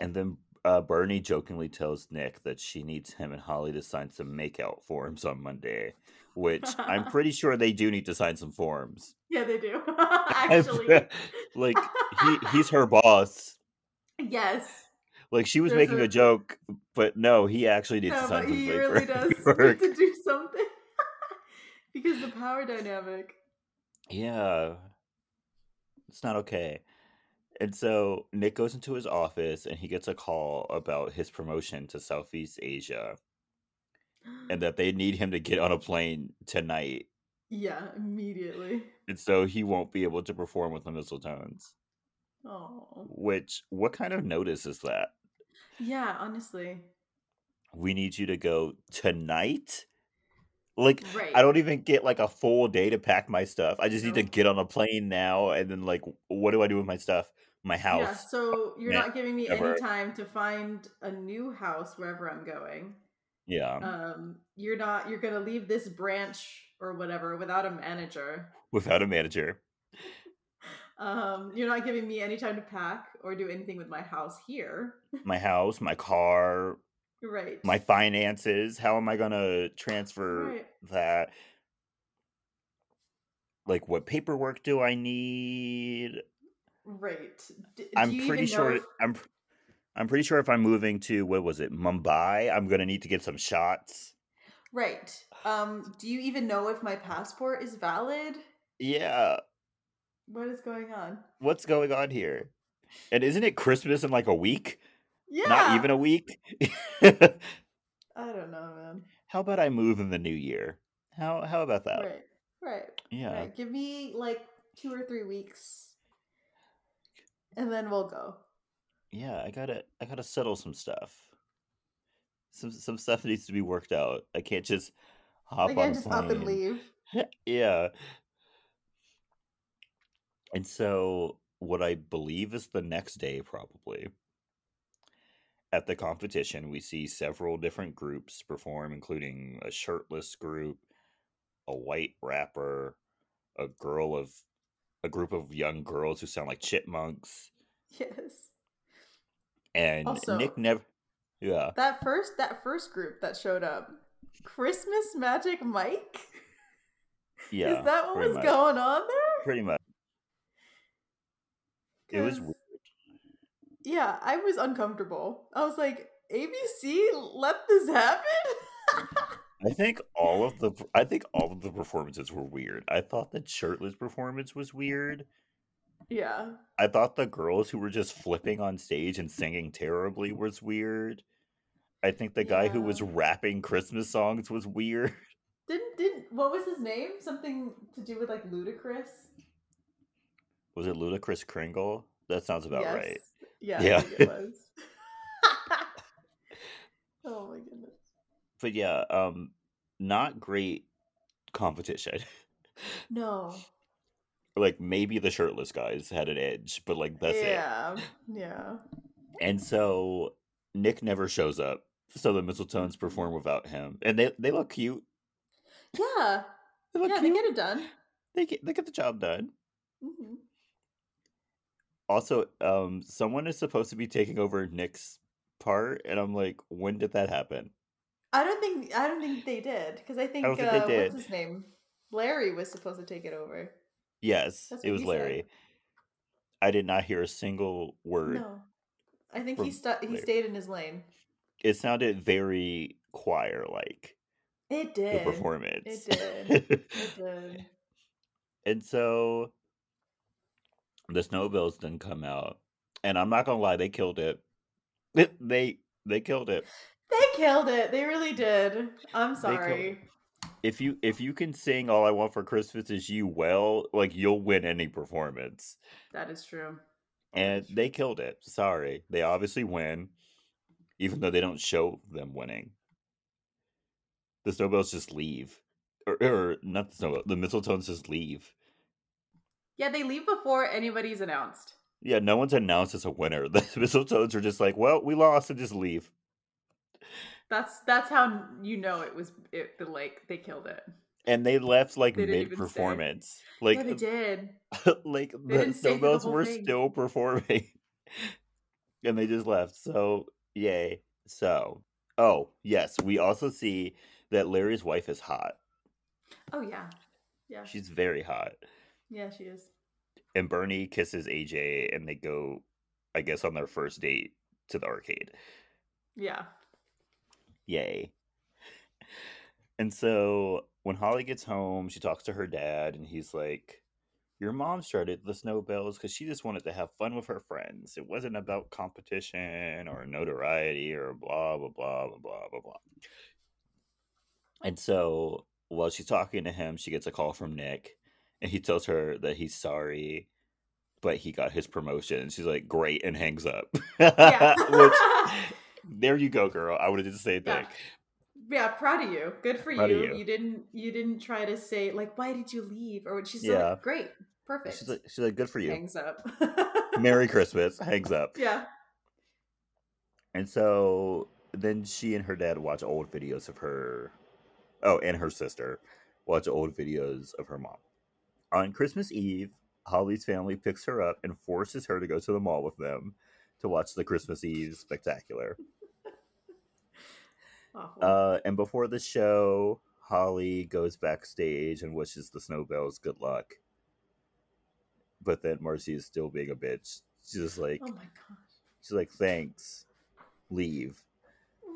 Speaker 1: And then uh, Bernie jokingly tells Nick that she needs him and Holly to sign some makeout forms on Monday, which I'm pretty sure they do need to sign some forms.
Speaker 2: Yeah, they do. Actually,
Speaker 1: like he he's her boss.
Speaker 2: yes.
Speaker 1: Like she was
Speaker 2: There's
Speaker 1: making
Speaker 2: a-
Speaker 1: a joke, but no, he actually needs
Speaker 2: No,
Speaker 1: to sign some
Speaker 2: he really does need to do something because the power dynamic.
Speaker 1: Yeah. It's not okay. And so Nick goes into his office and he gets a call about his promotion to Southeast Asia and that they need him to get on a plane tonight.
Speaker 2: yeah, immediately.
Speaker 1: And so he won't be able to perform with the Mistletones.
Speaker 2: Oh,
Speaker 1: Which, what kind of notice is that?
Speaker 2: yeah. Honestly,
Speaker 1: We need you to go tonight? Like,
Speaker 2: right.
Speaker 1: I don't even get like a full day to pack my stuff. I just need to get on a plane now. And then, like, what do I do with my stuff? My house.
Speaker 2: Yeah, so you're not giving me
Speaker 1: ever.
Speaker 2: any time to find a new house wherever I'm going.
Speaker 1: Yeah.
Speaker 2: Um, you're not. You're gonna leave this branch or whatever without a manager.
Speaker 1: Without a manager.
Speaker 2: Um, you're not giving me any time to pack or do anything with my house here.
Speaker 1: my house, my car,
Speaker 2: Right.
Speaker 1: my finances. How am I gonna transfer
Speaker 2: Right.
Speaker 1: that? Like, what paperwork do I need?
Speaker 2: Right. D-
Speaker 1: I'm pretty sure.
Speaker 2: if-
Speaker 1: I'm. I'm pretty sure if I'm moving to what was it, Mumbai, I'm gonna need to get some shots.
Speaker 2: Right. Um, do you even know if my passport is valid?
Speaker 1: Yeah,
Speaker 2: What is going on?
Speaker 1: what's going on here? And isn't it Christmas in like a week?
Speaker 2: Yeah.
Speaker 1: Not even a week.
Speaker 2: I don't know, man.
Speaker 1: how about I move in the new year? How how about that?
Speaker 2: Right. Right.
Speaker 1: Yeah.
Speaker 2: Right. Give me like two or three weeks, and then we'll go.
Speaker 1: yeah i gotta i gotta settle some stuff some some stuff needs to be worked out i can't just hop
Speaker 2: I
Speaker 1: on
Speaker 2: can't
Speaker 1: a
Speaker 2: just up and leave.
Speaker 1: yeah and so what i believe is the next day probably at the competition we see several different groups perform including a shirtless group a white rapper a girl of a group of young girls who sound like chipmunks
Speaker 2: Yes.
Speaker 1: and
Speaker 2: Also-
Speaker 1: nick never yeah
Speaker 2: That first that first group that showed up, Christmas Magic Mike.
Speaker 1: yeah
Speaker 2: Is that what was
Speaker 1: much.
Speaker 2: going on there?
Speaker 1: pretty much it was weird.
Speaker 2: Yeah, I was uncomfortable. I was like, ABC, let this happen.
Speaker 1: I think all of the I think all of the performances were weird. I thought the shirtless performance was weird.
Speaker 2: yeah.
Speaker 1: I thought the girls who were just flipping on stage and singing terribly was weird. I think the guy who was rapping Christmas songs was weird.
Speaker 2: Didn't didn't what was his name? Something to do with like ludicrous.
Speaker 1: Was it Ludacris Kringle? That sounds about right.
Speaker 2: Yeah,
Speaker 1: Yeah.
Speaker 2: It was. oh my goodness.
Speaker 1: But yeah, um not great competition.
Speaker 2: No.
Speaker 1: like maybe the shirtless guys had an edge, but like that's it.
Speaker 2: yeah. Yeah.
Speaker 1: And so Nick never shows up. So the Mistletones perform without him. And they, they look cute.
Speaker 2: Yeah.
Speaker 1: They look
Speaker 2: Yeah, they get it done.
Speaker 1: They get, they get the job done.
Speaker 2: hmm
Speaker 1: Also, um, someone is supposed to be taking over Nick's part, and I'm like, when did that happen?
Speaker 2: I don't think I don't think they did because I think,
Speaker 1: don't think
Speaker 2: uh, what's his name? Larry was supposed to take it over.
Speaker 1: Yes, it was
Speaker 2: he said.
Speaker 1: Larry. I did not hear a single word.
Speaker 2: No, I think he stu- he stayed in his lane.
Speaker 1: It sounded very choir like
Speaker 2: It did the
Speaker 1: performance.
Speaker 2: It did. It did.
Speaker 1: and so the snowbells didn't come out. And I'm not gonna lie, they killed it. They they killed it.
Speaker 2: They killed it. They really did. I'm sorry.
Speaker 1: If you if you can sing all I want for Christmas is you well, like you'll win any performance.
Speaker 2: That is true.
Speaker 1: And
Speaker 2: true.
Speaker 1: they killed it. Sorry. They obviously win, even though they don't show them winning. The snowbells just leave. Or, or not the snowball, the mistletoes just leave.
Speaker 2: Yeah, they leave before anybody's announced.
Speaker 1: Yeah, no one's announced as a winner. The mistletoes are just like, well, we lost and just leave.
Speaker 2: That's that's how you know it was it the like they killed it.
Speaker 1: And they left like
Speaker 2: They
Speaker 1: mid performance. Like
Speaker 2: yeah, they did.
Speaker 1: like
Speaker 2: They
Speaker 1: the snowbells were
Speaker 2: thing.
Speaker 1: still performing. and they just left. So yay. So oh yes, we also see that Larry's wife is hot.
Speaker 2: Oh yeah, yeah,
Speaker 1: She's very hot.
Speaker 2: Yeah. She is.
Speaker 1: And Bernie kisses AJ and they go, I guess, on their first date to the arcade.
Speaker 2: Yeah.
Speaker 1: Yay. And so when Holly gets home, she talks to her dad, and he's like, Your mom started the snowbells because she just wanted to have fun with her friends. It wasn't about competition or notoriety or blah, blah, blah, blah, blah, blah, blah. And so while she's talking to him, she gets a call from Nick, and he tells her that he's sorry, but he got his promotion. And she's like, Great, and hangs up.
Speaker 2: Yeah.
Speaker 1: Which, there you go, girl. I would have did the same
Speaker 2: Yeah.
Speaker 1: thing.
Speaker 2: yeah, proud of you. Good for
Speaker 1: of
Speaker 2: you.
Speaker 1: you.
Speaker 2: didn't you didn't try to say like why did you leave or she's
Speaker 1: Yeah.
Speaker 2: like great, perfect.
Speaker 1: She's like, she's like, good for you.
Speaker 2: Hangs up.
Speaker 1: Merry Christmas. Hangs up.
Speaker 2: Yeah.
Speaker 1: And so then she and her dad watch old videos of her. Oh, and her sister watch old videos of her mom. On Christmas Eve, Holly's family picks her up and forces her to go to the mall with them to watch the Christmas Eve spectacular. Uh, and before the show, Holly goes backstage and wishes the Snowbells good luck. But then Marcy is still being a bitch. She's just like,
Speaker 2: oh my gosh.
Speaker 1: she's like, thanks, leave.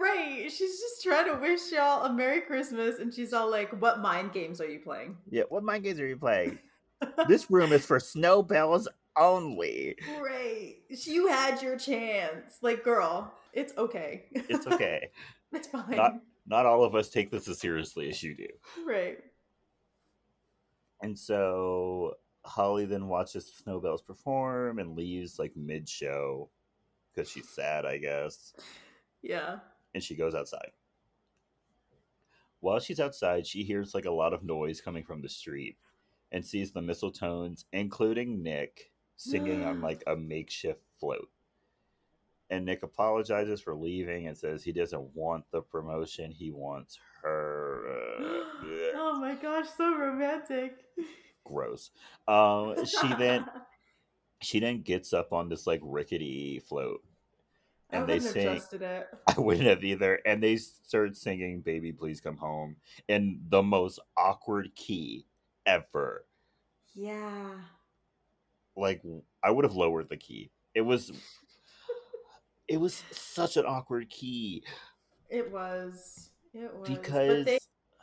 Speaker 2: Right. She's just trying to wish y'all a Merry Christmas and she's all like, What mind games are you playing?
Speaker 1: Yeah, what mind games are you playing? This room is for Snowbells only.
Speaker 2: Right. You had your chance. Like, girl, it's okay.
Speaker 1: It's okay.
Speaker 2: it's fine.
Speaker 1: Not- Not all of us take this as seriously as you do.
Speaker 2: right.
Speaker 1: And so Holly then watches the Snowbells perform and leaves like mid show because she's sad, I guess.
Speaker 2: Yeah.
Speaker 1: and she goes outside. While she's outside, she hears like a lot of noise coming from the street and sees the mistletones, including Nick, singing on like a makeshift float. And Nick apologizes for leaving and says he doesn't want the promotion, he wants her. Uh,
Speaker 2: oh my gosh, so romantic.
Speaker 1: Gross. Um, she then she then gets up on this like rickety float, and they sing.
Speaker 2: it.
Speaker 1: I wouldn't have either. And they start singing Baby Please Come Home in the most awkward key ever.
Speaker 2: Yeah.
Speaker 1: Like I would have lowered the key. It was it was such an awkward key
Speaker 2: It was. It was.
Speaker 1: because
Speaker 2: they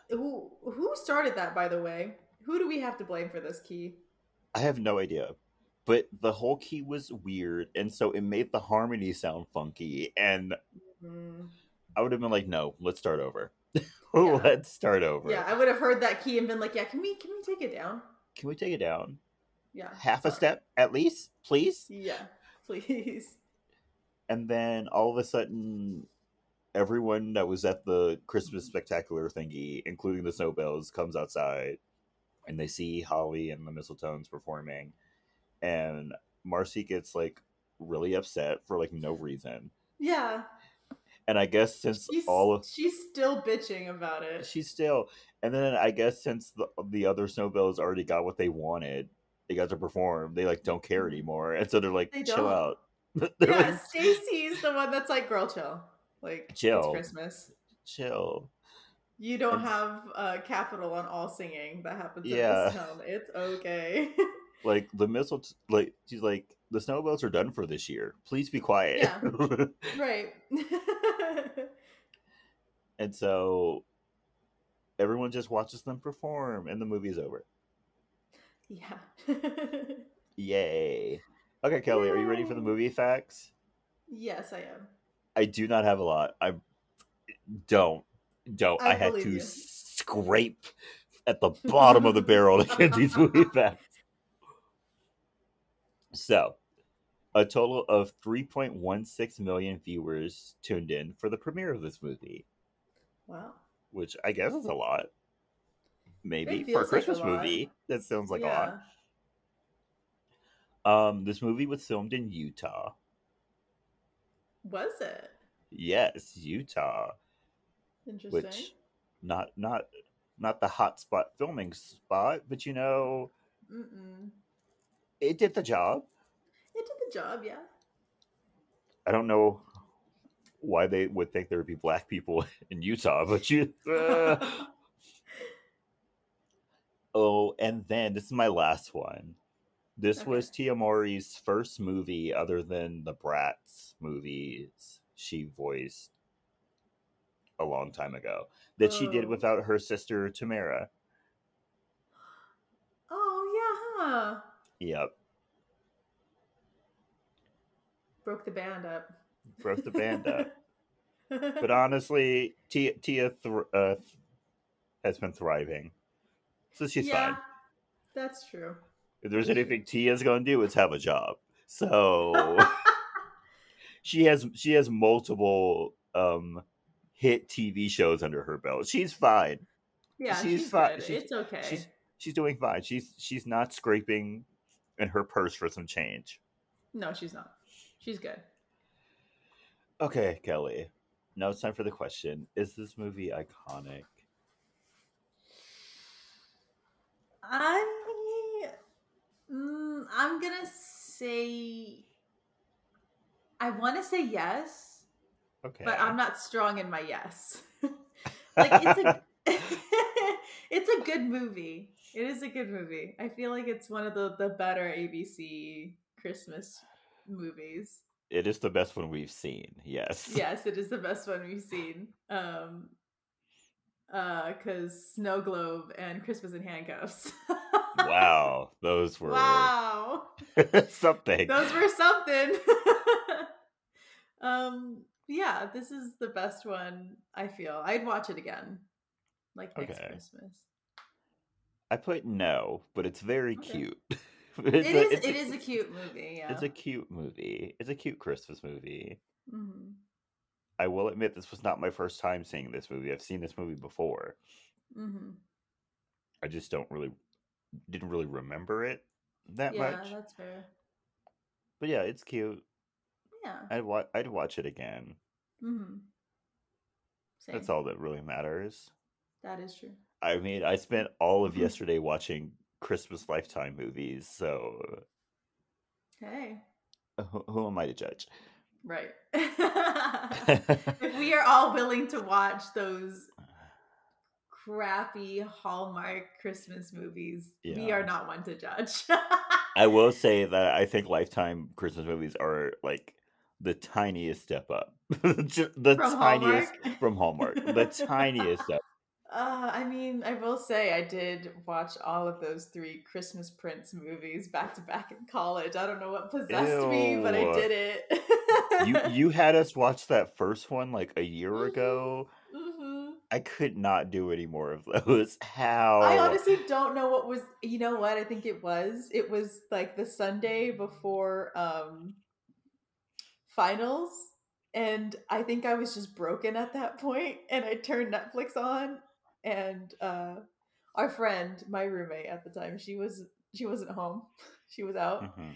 Speaker 2: who who started that by the way? Who do we have to blame for this key?
Speaker 1: I have no idea. But the whole key was weird and so it made the harmony sound funky and
Speaker 2: Mm.
Speaker 1: I would have been like, no, let's start over.
Speaker 2: Yeah.
Speaker 1: let's start over.
Speaker 2: Yeah, I would have heard that key and been like, "Yeah, can we can we take it down?"
Speaker 1: Can we take it down?
Speaker 2: Yeah.
Speaker 1: Half a step at least, please?
Speaker 2: Yeah, please.
Speaker 1: and then all of a sudden everyone that was at the christmas spectacular thingy including the snowbells comes outside and they see holly and the mistletones performing and marcy gets like really upset for like no reason
Speaker 2: Yeah,
Speaker 1: and i guess since
Speaker 2: she's
Speaker 1: all of
Speaker 2: she's still bitching about it.
Speaker 1: she's still and then i guess since the, the other snowbells already got what they wanted they got to perform they like don't care anymore and so they're like
Speaker 2: They
Speaker 1: chill
Speaker 2: don't.
Speaker 1: out they're
Speaker 2: yeah,
Speaker 1: like,
Speaker 2: Stacy's the one that's like, "Girl, chill." Like,
Speaker 1: Chill.
Speaker 2: It's Christmas.
Speaker 1: chill
Speaker 2: You don't
Speaker 1: And-
Speaker 2: have uh, capital on all singing that happens
Speaker 1: Yeah.
Speaker 2: in this town. It's okay.
Speaker 1: like the missile, like she's like the snowballs are done for this year. Please be quiet.
Speaker 2: Yeah. right.
Speaker 1: and so everyone just watches them perform, and the movie's over.
Speaker 2: yeah.
Speaker 1: Yay! Okay, Kelley, are you ready for the movie facts?
Speaker 2: yes, I am.
Speaker 1: I do not have a lot. I don't don't. I,
Speaker 2: I
Speaker 1: had to
Speaker 2: you.
Speaker 1: scrape at the bottom of the barrel to get these movie facts. So, a total of 3.16 million viewers tuned in for the premiere of this movie,
Speaker 2: Wow.
Speaker 1: which I guess is a lot. Maybe for a
Speaker 2: feels like a
Speaker 1: Christmas movie, that sounds like
Speaker 2: yeah.
Speaker 1: a lot. Um, this movie was filmed in Utah.
Speaker 2: Was it?
Speaker 1: Yes, Utah.
Speaker 2: Interesting.
Speaker 1: which not not not the hot spot filming spot, but you know,
Speaker 2: Mm-mm.
Speaker 1: it did the job.
Speaker 2: It did the job, yeah.
Speaker 1: I don't know why they would think there would be black people in Utah, but you. uh. oh, and then this is my last one. This
Speaker 2: Okay.
Speaker 1: was Tia Mowry's first movie other than the Bratz movies she voiced a long time ago that she did
Speaker 2: Oh.
Speaker 1: without her sister Tamera.
Speaker 2: oh, yeah, huh?
Speaker 1: Yep.
Speaker 2: Broke the band up.
Speaker 1: broke the band up. But honestly, Tia, Tia thr uh, has been thriving, so she's
Speaker 2: yeah,
Speaker 1: fine.
Speaker 2: that's true.
Speaker 1: If there's anything Tia's going to do, it's have a job. So she has she has multiple um hit TV shows under her belt. She's fine.
Speaker 2: Yeah,
Speaker 1: She's
Speaker 2: she's,
Speaker 1: fi-
Speaker 2: good.
Speaker 1: she's-
Speaker 2: it's okay.
Speaker 1: She's she's doing fine. She's she's not scraping in her purse for some change.
Speaker 2: No, she's not. She's good.
Speaker 1: Okay, Kelley. Now it's time for the question: Is this movie iconic?
Speaker 2: I, mm, I'm gonna say. I want to say yes,
Speaker 1: Okay,
Speaker 2: but I'm not strong in my yes. like it's a, it's a good movie. It is a good movie. I feel like it's one of the the better ABC Christmas movies.
Speaker 1: It is the best one we've seen. Yes.
Speaker 2: yes, it is the best one we've seen. Um, uh, because Snow Globe and Christmas in Handcuffs.
Speaker 1: wow, those were
Speaker 2: Wow,
Speaker 1: something.
Speaker 2: those were something. um, yeah, this is the best one. I feel I'd watch it again, like next
Speaker 1: Okay.
Speaker 2: Christmas.
Speaker 1: I put no, but it's very
Speaker 2: Okay.
Speaker 1: cute.
Speaker 2: It
Speaker 1: it's
Speaker 2: is.
Speaker 1: it's
Speaker 2: It is a cute movie. Yeah.
Speaker 1: It's a cute movie. It's a cute Christmas movie.
Speaker 2: Mhm.
Speaker 1: I will admit this was not my first time seeing this movie. I've seen this movie before.
Speaker 2: Mhm.
Speaker 1: I just don't really didn't really remember it that
Speaker 2: Yeah,
Speaker 1: much.
Speaker 2: that's fair.
Speaker 1: But yeah, it's cute.
Speaker 2: Yeah.
Speaker 1: I'd wa- I'd watch it again.
Speaker 2: Mm-hmm.
Speaker 1: That's all that really matters.
Speaker 2: That is true.
Speaker 1: I mean, I spent all of yesterday watching Christmas Lifetime movies, so
Speaker 2: hey, uh,
Speaker 1: who, who am I to judge?
Speaker 2: Right. if we are all willing to watch those crappy Hallmark Christmas movies, we are not one to judge.
Speaker 1: I will say that I think Lifetime Christmas movies are like the tiniest step up. The
Speaker 2: From
Speaker 1: tiniest
Speaker 2: Hallmark?
Speaker 1: from Hallmark. The tiniest step.
Speaker 2: Uh, I mean, I will say I did watch all of those three Christmas Prince movies back to back in college. I don't know what possessed me, but I did it.
Speaker 1: You you had us watch that first one like a year
Speaker 2: Mhm.
Speaker 1: ago.
Speaker 2: Mhm.
Speaker 1: I could not do any more of those. How?
Speaker 2: I honestly don't know what was. You know what? I think it was. It was like the Sunday before um finals, and I think I was just broken at that point, and I turned Netflix on, and uh our friend, my roommate at the time, she was she wasn't home. She was out,
Speaker 1: Mhm.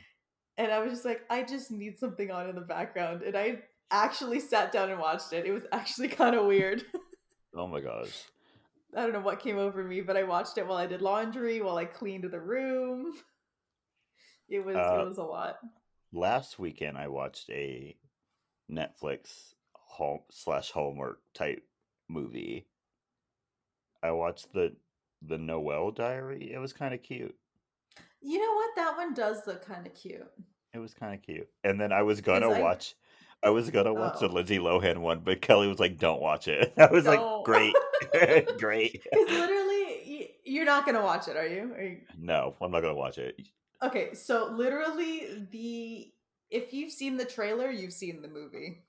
Speaker 2: and I was just like, I just need something on in the background, and I actually sat down and watched it. It was actually kind of weird.
Speaker 1: Oh my gosh.
Speaker 2: I don't know what came over me, but I watched it while I did laundry, while I cleaned the room. It was
Speaker 1: Uh,
Speaker 2: it was a lot.
Speaker 1: Last weekend I watched a Netflix hall slash homework type movie. I watched the the Noel Diary. It was kind of cute.
Speaker 2: You know what? That one does look kind of cute.
Speaker 1: It was kind of cute. And then I was gonna
Speaker 2: I-
Speaker 1: watch I was gonna watch the
Speaker 2: Oh.
Speaker 1: Lindsay Lohan one, but Kelley was like, "Don't watch it." I was
Speaker 2: No.
Speaker 1: like, "Great, great."
Speaker 2: Because literally, you're not gonna watch it, are you? Are you?
Speaker 1: No, I'm not gonna watch it.
Speaker 2: Okay, so literally, the if you've seen the trailer, you've seen the movie.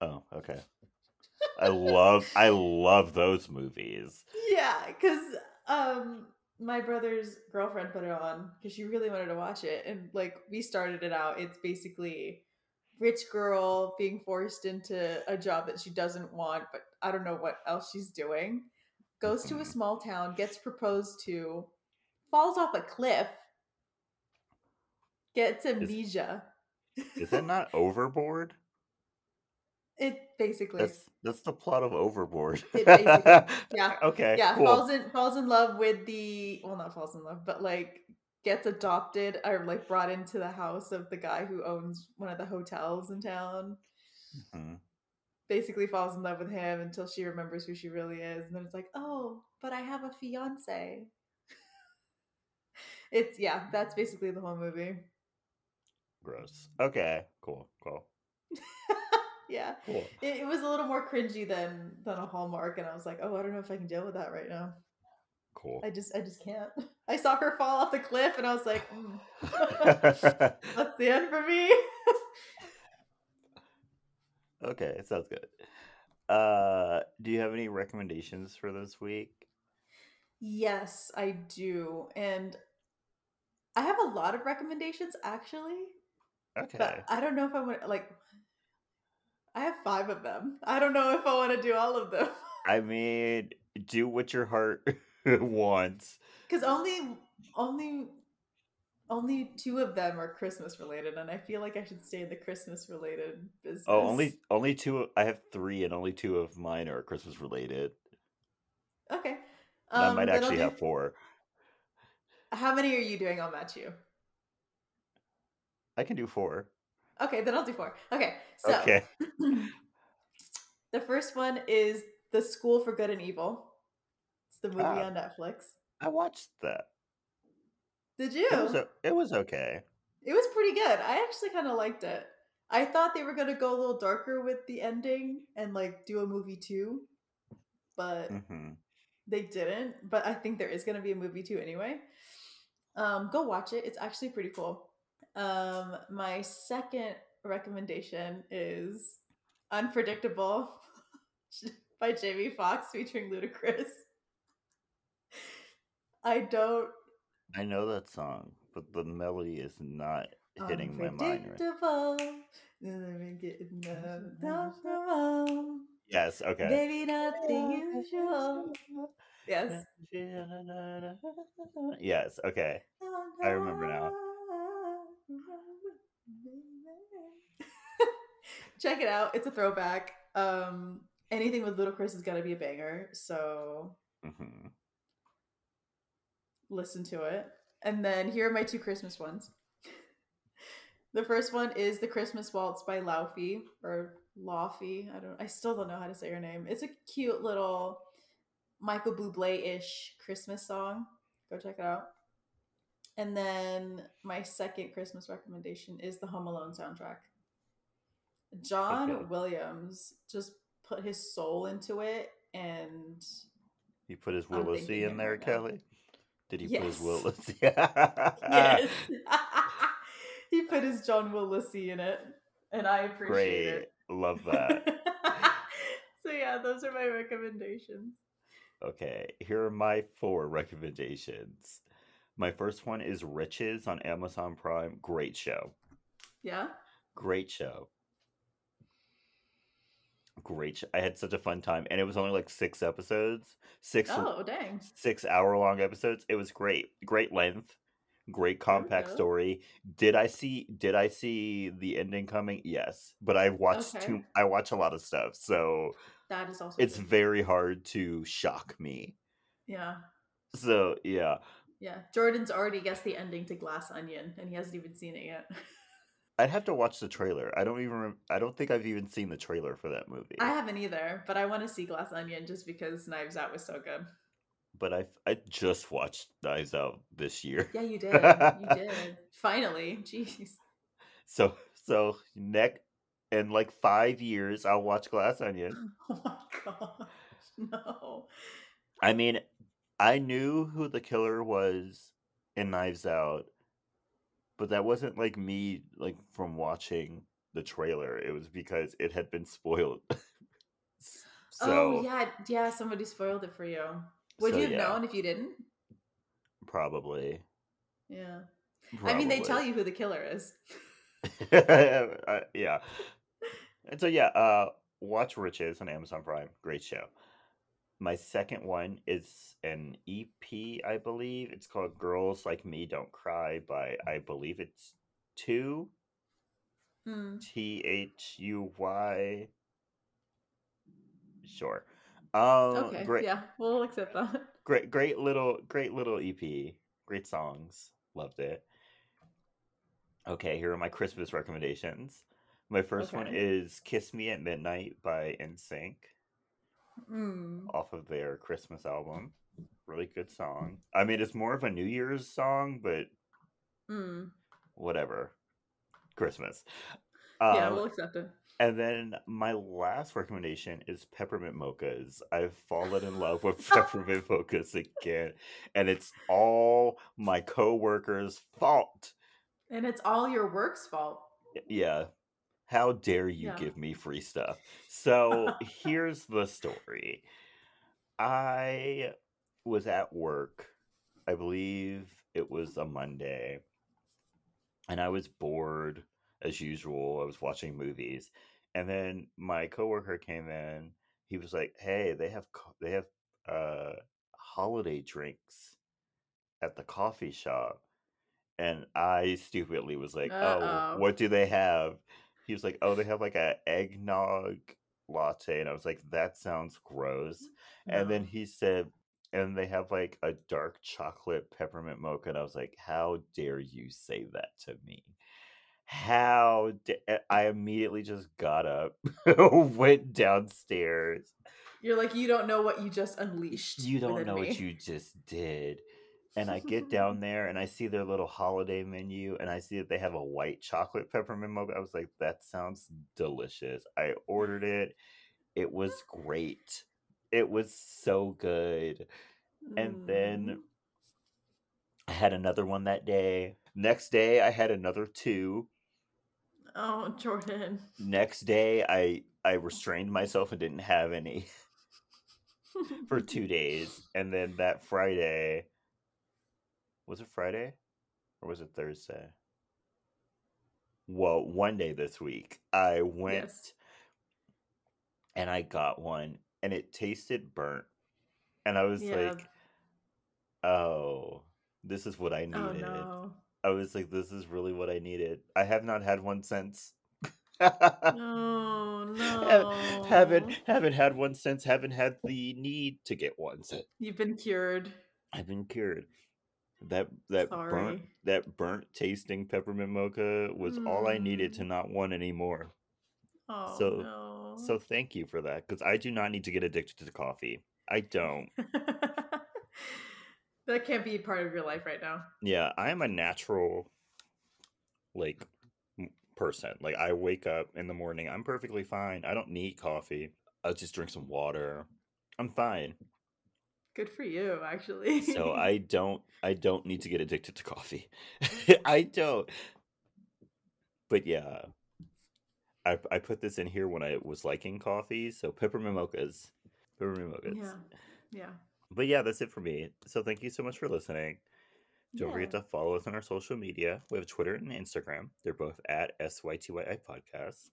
Speaker 1: Oh, okay. I love I love those movies.
Speaker 2: Yeah, because um, my brother's girlfriend put it on because she really wanted to watch it, and like we started it out. It's basically rich girl being forced into a job that she doesn't want, but I don't know what else she's doing. Goes to a
Speaker 1: Mhm.
Speaker 2: small town, gets proposed to, falls off a cliff, gets amnesia.
Speaker 1: Is that not Overboard?
Speaker 2: It basically,
Speaker 1: That's that's the plot of Overboard.
Speaker 2: It basically- yeah,
Speaker 1: Okay.
Speaker 2: yeah,
Speaker 1: cool.
Speaker 2: falls in falls in love with the well, not falls in love, but like gets adopted or like brought into the house of the guy who owns one of the hotels in town.
Speaker 1: Mhm.
Speaker 2: Basically, falls in love with him until she remembers who she really is, and then it's like, oh, but I have a fiance. it's yeah, that's basically the whole movie.
Speaker 1: Gross. Okay. Cool. Cool.
Speaker 2: yeah.
Speaker 1: Cool.
Speaker 2: It, it was a little more cringy than than a Hallmark, and I was like, oh, I don't know if I can deal with that right now.
Speaker 1: Cool.
Speaker 2: I just I just can't. I saw her fall off the cliff, and I was like, mm, that's the end for me.
Speaker 1: okay, it sounds good. Uh, do you have any recommendations for this week?
Speaker 2: yes, I do, and I have a lot of recommendations actually,
Speaker 1: Okay.
Speaker 2: but I don't know if I want like. I have five of them. I don't know if I want to do all of them
Speaker 1: I mean, do what your heart wants.
Speaker 2: because only only only two of them are Christmas related, and I feel like I should stay in the Christmas related business.
Speaker 1: Oh, only only two. I have three, and only two of mine are Christmas related.
Speaker 2: okay.
Speaker 1: And I
Speaker 2: Um,
Speaker 1: might actually
Speaker 2: do-
Speaker 1: have four.
Speaker 2: How many are you doing? I'll match you.
Speaker 1: I can do four.
Speaker 2: Okay, then I'll do four. Okay, so
Speaker 1: okay.
Speaker 2: the first one is The School for Good and Evil. It's the movie
Speaker 1: Ah.
Speaker 2: on Netflix.
Speaker 1: I watched that.
Speaker 2: Did you?
Speaker 1: It was o- it was okay.
Speaker 2: It was pretty good. I actually kind of liked it. I thought they were gonna go a little darker with the ending and like do a movie two, but
Speaker 1: hmm
Speaker 2: they didn't. But I think there is gonna be a movie two anyway. Um, go watch it. It's actually pretty cool. Um, my second recommendation is Unpredictable by Jamie Foxx featuring Ludacris. I don't
Speaker 1: I know that song, but the melody is not hitting my mind.
Speaker 2: Unpredictable.
Speaker 1: Yes. Okay.
Speaker 2: Maybe not the usual. Yes.
Speaker 1: Yes. Okay. I remember now.
Speaker 2: Check it out. It's a throwback. Um, anything with Ludacris is gonna be a banger. So
Speaker 1: hmm
Speaker 2: listen to it. And then here are my two Christmas ones. The first one is the Christmas Waltz by Laufey or Laufey. I don't. I still don't know how to say her name. It's a cute little Michael Bublé ish Christmas song. Go check it out. And then my second Christmas recommendation is the Home Alone soundtrack. John
Speaker 1: Okay.
Speaker 2: Williams just put his soul into it, and
Speaker 1: He put his
Speaker 2: I'm
Speaker 1: in there,
Speaker 2: right now.
Speaker 1: Kelley. Did he put his
Speaker 2: Yes.
Speaker 1: Willis?
Speaker 2: yes, he put his John Willisy in it, and I appreciate
Speaker 1: Great.
Speaker 2: it.
Speaker 1: Love that.
Speaker 2: so yeah, those are my recommendations.
Speaker 1: Okay, here are my four recommendations. My first one is Riches on Amazon Prime. Great show.
Speaker 2: Yeah.
Speaker 1: Great show. Great. Sh- I had such a fun time, and it was only like six episodes, six
Speaker 2: Oh dang.
Speaker 1: six hour long episodes. It was great. Great length. Great compact story. Did I see did I see the ending coming? Yes. But I've watched
Speaker 2: Okay.
Speaker 1: too I watch a lot of stuff, so
Speaker 2: That is also.
Speaker 1: it's
Speaker 2: good.
Speaker 1: very hard to shock me.
Speaker 2: Yeah.
Speaker 1: So yeah.
Speaker 2: Yeah. Jordan's already guessed the ending to Glass Onion, and he hasn't even seen it yet.
Speaker 1: I'd have to watch the trailer. I don't even rem- I don't think I've even seen the trailer for that movie.
Speaker 2: I haven't either, but I want to see Glass Onion just because Knives Out was so good.
Speaker 1: but I I just watched Knives Out this year.
Speaker 2: Yeah, you did. You did. Finally. Jeez.
Speaker 1: So so next in like five years, I'll watch Glass Onion.
Speaker 2: Oh my gosh. No.
Speaker 1: I mean, I knew who the killer was in Knives Out, but that wasn't like me like from watching the trailer. It was because it had been spoiled. so
Speaker 2: oh yeah, yeah, somebody spoiled it for you. Would
Speaker 1: So,
Speaker 2: you have
Speaker 1: yeah.
Speaker 2: known if you didn't?
Speaker 1: probably.
Speaker 2: Yeah. I mean, they tell you who the killer is.
Speaker 1: Uh, yeah. And so yeah, uh watch Riches on Amazon Prime. Great show. My second one is an EP, I believe. It's called Girls Like Me Don't Cry by I believe it's two
Speaker 2: Hmm.
Speaker 1: T H U Y. Sure. Um
Speaker 2: Okay.
Speaker 1: great
Speaker 2: Yeah, we'll accept that.
Speaker 1: great great little great little EP. Great songs. Loved it. Okay, here are my Christmas recommendations. My first one is Kiss Me at Midnight by NSYNC
Speaker 2: Mm.
Speaker 1: off of their Christmas album. Really good song. I mean, it's more of a New Year's song, but
Speaker 2: Mm.
Speaker 1: whatever. Christmas.
Speaker 2: Yeah,
Speaker 1: Um,
Speaker 2: we'll accept it.
Speaker 1: and then my last recommendation is Peppermint Mochas. I've fallen in love with Peppermint Mochas again, and it's all my coworkers' fault.
Speaker 2: And it's all your work's fault.
Speaker 1: Yeah. How dare you
Speaker 2: Yeah.
Speaker 1: give me free stuff? So here's the story. I was at work. I believe it was a Monday. And I was bored as usual. I was watching movies. And then my coworker came in. He was like, "Hey, they have they have uh holiday drinks at the coffee shop." And I stupidly was like, "Oh,
Speaker 2: Uh-oh.
Speaker 1: what do they have?" He was like, "Oh, they have like a eggnog latte." And I was like, "That sounds gross." Mm, and then he said, "And they have like a dark chocolate peppermint mocha." And I was like, "How dare you say that to me?" How da- eh, I immediately just got up, went downstairs.
Speaker 2: You're like, you don't know what you just unleashed.
Speaker 1: You don't know
Speaker 2: me.
Speaker 1: what you just did. And I get down there and I see their little holiday menu and I see that they have a white chocolate peppermint mocha. I was like, that sounds delicious. I ordered it. It was great. It was so good. And then
Speaker 2: Mm.
Speaker 1: I had another one that day. Next day, I had another two.
Speaker 2: Oh, Jordan.
Speaker 1: Next day, I I restrained myself and didn't have any for two days. And then that Friday, was it Friday or was it Thursday? Well, one day this week, I went
Speaker 2: Yes.
Speaker 1: and I got one, and it tasted burnt. And I was
Speaker 2: Yeah.
Speaker 1: like, oh, this is what I
Speaker 2: Oh
Speaker 1: needed.
Speaker 2: no.
Speaker 1: I was like, this is really what I needed. I have not had one since.
Speaker 2: No,
Speaker 1: Ha- haven't haven't had one since. Haven't had the need to get one since.
Speaker 2: You've been cured.
Speaker 1: I've been cured. That that burnt that burnt tasting peppermint mocha was all I needed to
Speaker 2: Mm.
Speaker 1: not want anymore.
Speaker 2: Oh
Speaker 1: So
Speaker 2: no.
Speaker 1: so thank you for that because I do not need to get addicted to coffee. I don't.
Speaker 2: that can't be part of your life right now.
Speaker 1: Yeah, I am a natural like person. Like I wake up in the morning, I'm perfectly fine. I don't need coffee. I'll just drink some water. I'm fine.
Speaker 2: Good for you, actually.
Speaker 1: So I don't I don't need to get addicted to coffee. I don't. But yeah, I I put this in here when I was liking coffee. So peppermint mochas, peppermint mochas.
Speaker 2: yeah, yeah,
Speaker 1: But yeah, that's it for me. So thank you so much for listening. Don't forget to follow us on our social media. We have Twitter and Instagram. They're both at SYTYI Podcast.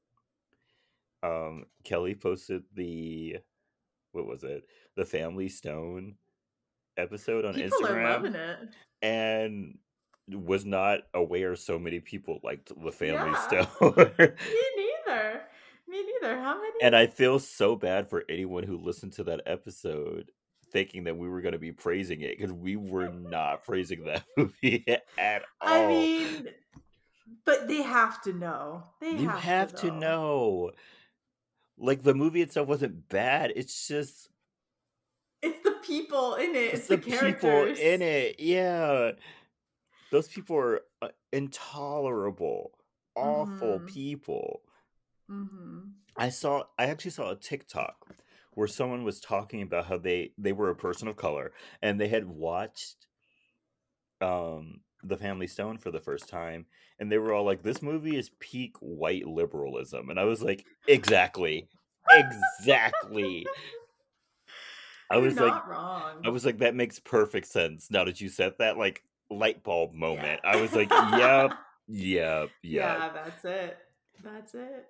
Speaker 1: Um, Kelley posted the what was it? The Family Stone episode on
Speaker 2: People
Speaker 1: Instagram
Speaker 2: are loving it.
Speaker 1: and was not aware so many people liked the Family
Speaker 2: Yeah.
Speaker 1: Stone.
Speaker 2: Me neither. Me neither. How many?
Speaker 1: and I feel so bad for anyone who listened to that episode thinking that we were going to be praising it because we were not praising that movie at all.
Speaker 2: I mean, but they have to know. They
Speaker 1: you
Speaker 2: have,
Speaker 1: have to know. Like the movie itself wasn't bad. It's just
Speaker 2: It's the people in it. It's,
Speaker 1: It's
Speaker 2: the,
Speaker 1: the people in it. Yeah. Those people are uh, intolerable, awful
Speaker 2: Mhm.
Speaker 1: people.
Speaker 2: Mm-hmm.
Speaker 1: I saw I actually saw a TikTok where someone was talking about how they they were a person of color and they had watched um The Family Stone for the first time and they were all like this movie is peak white liberalism and I was like exactly exactly I was like
Speaker 2: wrong.
Speaker 1: I was like that makes perfect sense now that you said that like light bulb moment I was like yep yep yep
Speaker 2: yeah, that's it. That's it.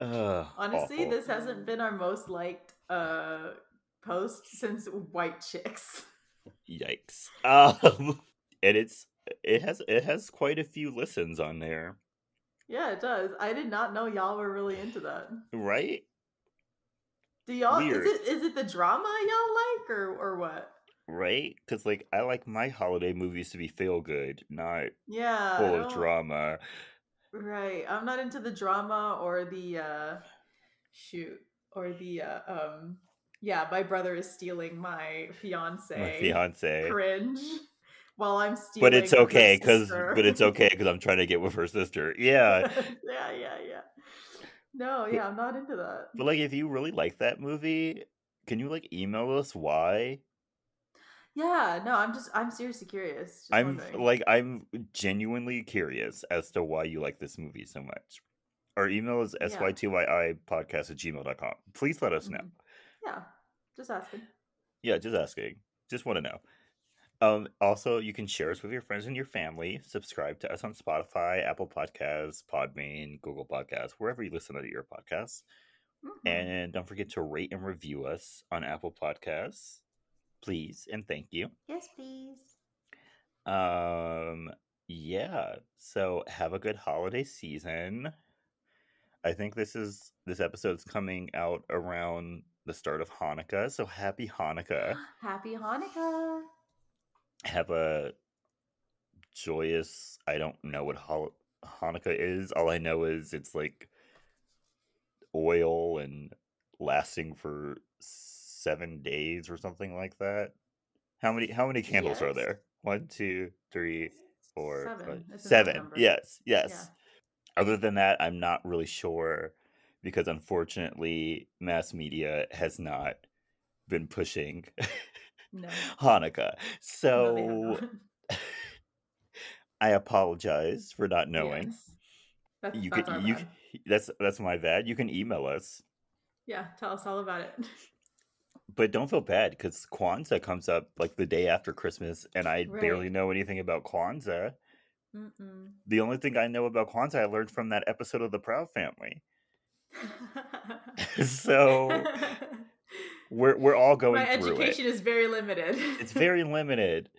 Speaker 1: Ugh,
Speaker 2: Honestly,
Speaker 1: awful.
Speaker 2: this hasn't been our most liked uh post since White Chicks.
Speaker 1: Yikes. Um, and it's it has it has quite a few listens on there,
Speaker 2: Yeah, it does. I did not know y'all were really into that.
Speaker 1: right?
Speaker 2: Do y'all
Speaker 1: Weird.
Speaker 2: is it is it the drama y'all like or or what?
Speaker 1: Right? Because like I like my holiday movies to be feel good, not
Speaker 2: Yeah.
Speaker 1: Full of drama.
Speaker 2: Right. I'm not into the drama or the uh shoot or the uh um yeah, my brother is stealing my fiance.
Speaker 1: My fiance,
Speaker 2: Cringe. While I'm stealing
Speaker 1: but it's okay because but it's okay because I'm trying to get with her sister. Yeah,
Speaker 2: yeah, yeah, yeah. No, yeah, I'm not into that.
Speaker 1: but like if you really like that movie, can you like email us why?
Speaker 2: Yeah, no, I'm just I'm seriously curious. Just
Speaker 1: I'm
Speaker 2: wondering.
Speaker 1: like I'm genuinely curious as to why you like this movie so much. Our email is
Speaker 2: Yeah.
Speaker 1: sy2yi podcast at gmail.com. Please let us know.
Speaker 2: Mhm. Yeah, just asking.
Speaker 1: Yeah, just asking. Just want to know. Um, also, you can share us with your friends and your family. Subscribe to us on Spotify, Apple Podcasts, Podbean, Google Podcasts, wherever you listen to your podcasts.
Speaker 2: Mhm.
Speaker 1: And don't forget to rate and review us on Apple Podcasts, please, and thank you.
Speaker 2: yes, please.
Speaker 1: Um, yeah. So have a good holiday season. I think this is this episode's coming out around the start of Hanukkah. So happy Hanukkah.
Speaker 2: Happy Hanukkah.
Speaker 1: Have a joyous. I don't know what Hol- Hanukkah is. All I know is it's like oil and lasting for seven days or something like that. How many? How many candles are there? One, two, three, four,
Speaker 2: Seven.
Speaker 1: five- seven. Yes, yes.
Speaker 2: Yeah.
Speaker 1: Other than that, I'm not really sure because unfortunately, mass media has not been pushing
Speaker 2: No.
Speaker 1: Hanukkah.
Speaker 2: No, they have
Speaker 1: So. I apologize for not knowing.
Speaker 2: Yes. That's,
Speaker 1: You
Speaker 2: that's
Speaker 1: can you
Speaker 2: bad.
Speaker 1: that's that's my bad. You can email us,
Speaker 2: Yeah, tell us all about it.
Speaker 1: but don't feel bad because Kwanzaa comes up like the day after Christmas, and I barely know anything about Kwanzaa.
Speaker 2: Mm-mm.
Speaker 1: The only thing I know about Kwanzaa I learned from that episode of The Proud Family. so we're we're all going
Speaker 2: My
Speaker 1: through
Speaker 2: education
Speaker 1: it.
Speaker 2: is very limited.
Speaker 1: It's very limited.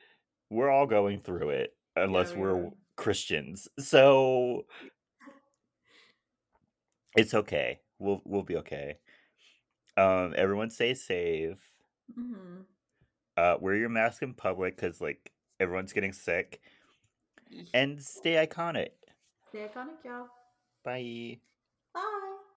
Speaker 1: We're all going through it unless
Speaker 2: we
Speaker 1: we're
Speaker 2: are.
Speaker 1: Christians. So it's okay. We'll we'll be okay. Um everyone stay safe.
Speaker 2: hmm
Speaker 1: Uh wear your mask in public cuz like everyone's getting sick and stay iconic.
Speaker 2: Stay iconic, y'all.
Speaker 1: Bye.
Speaker 2: Bye.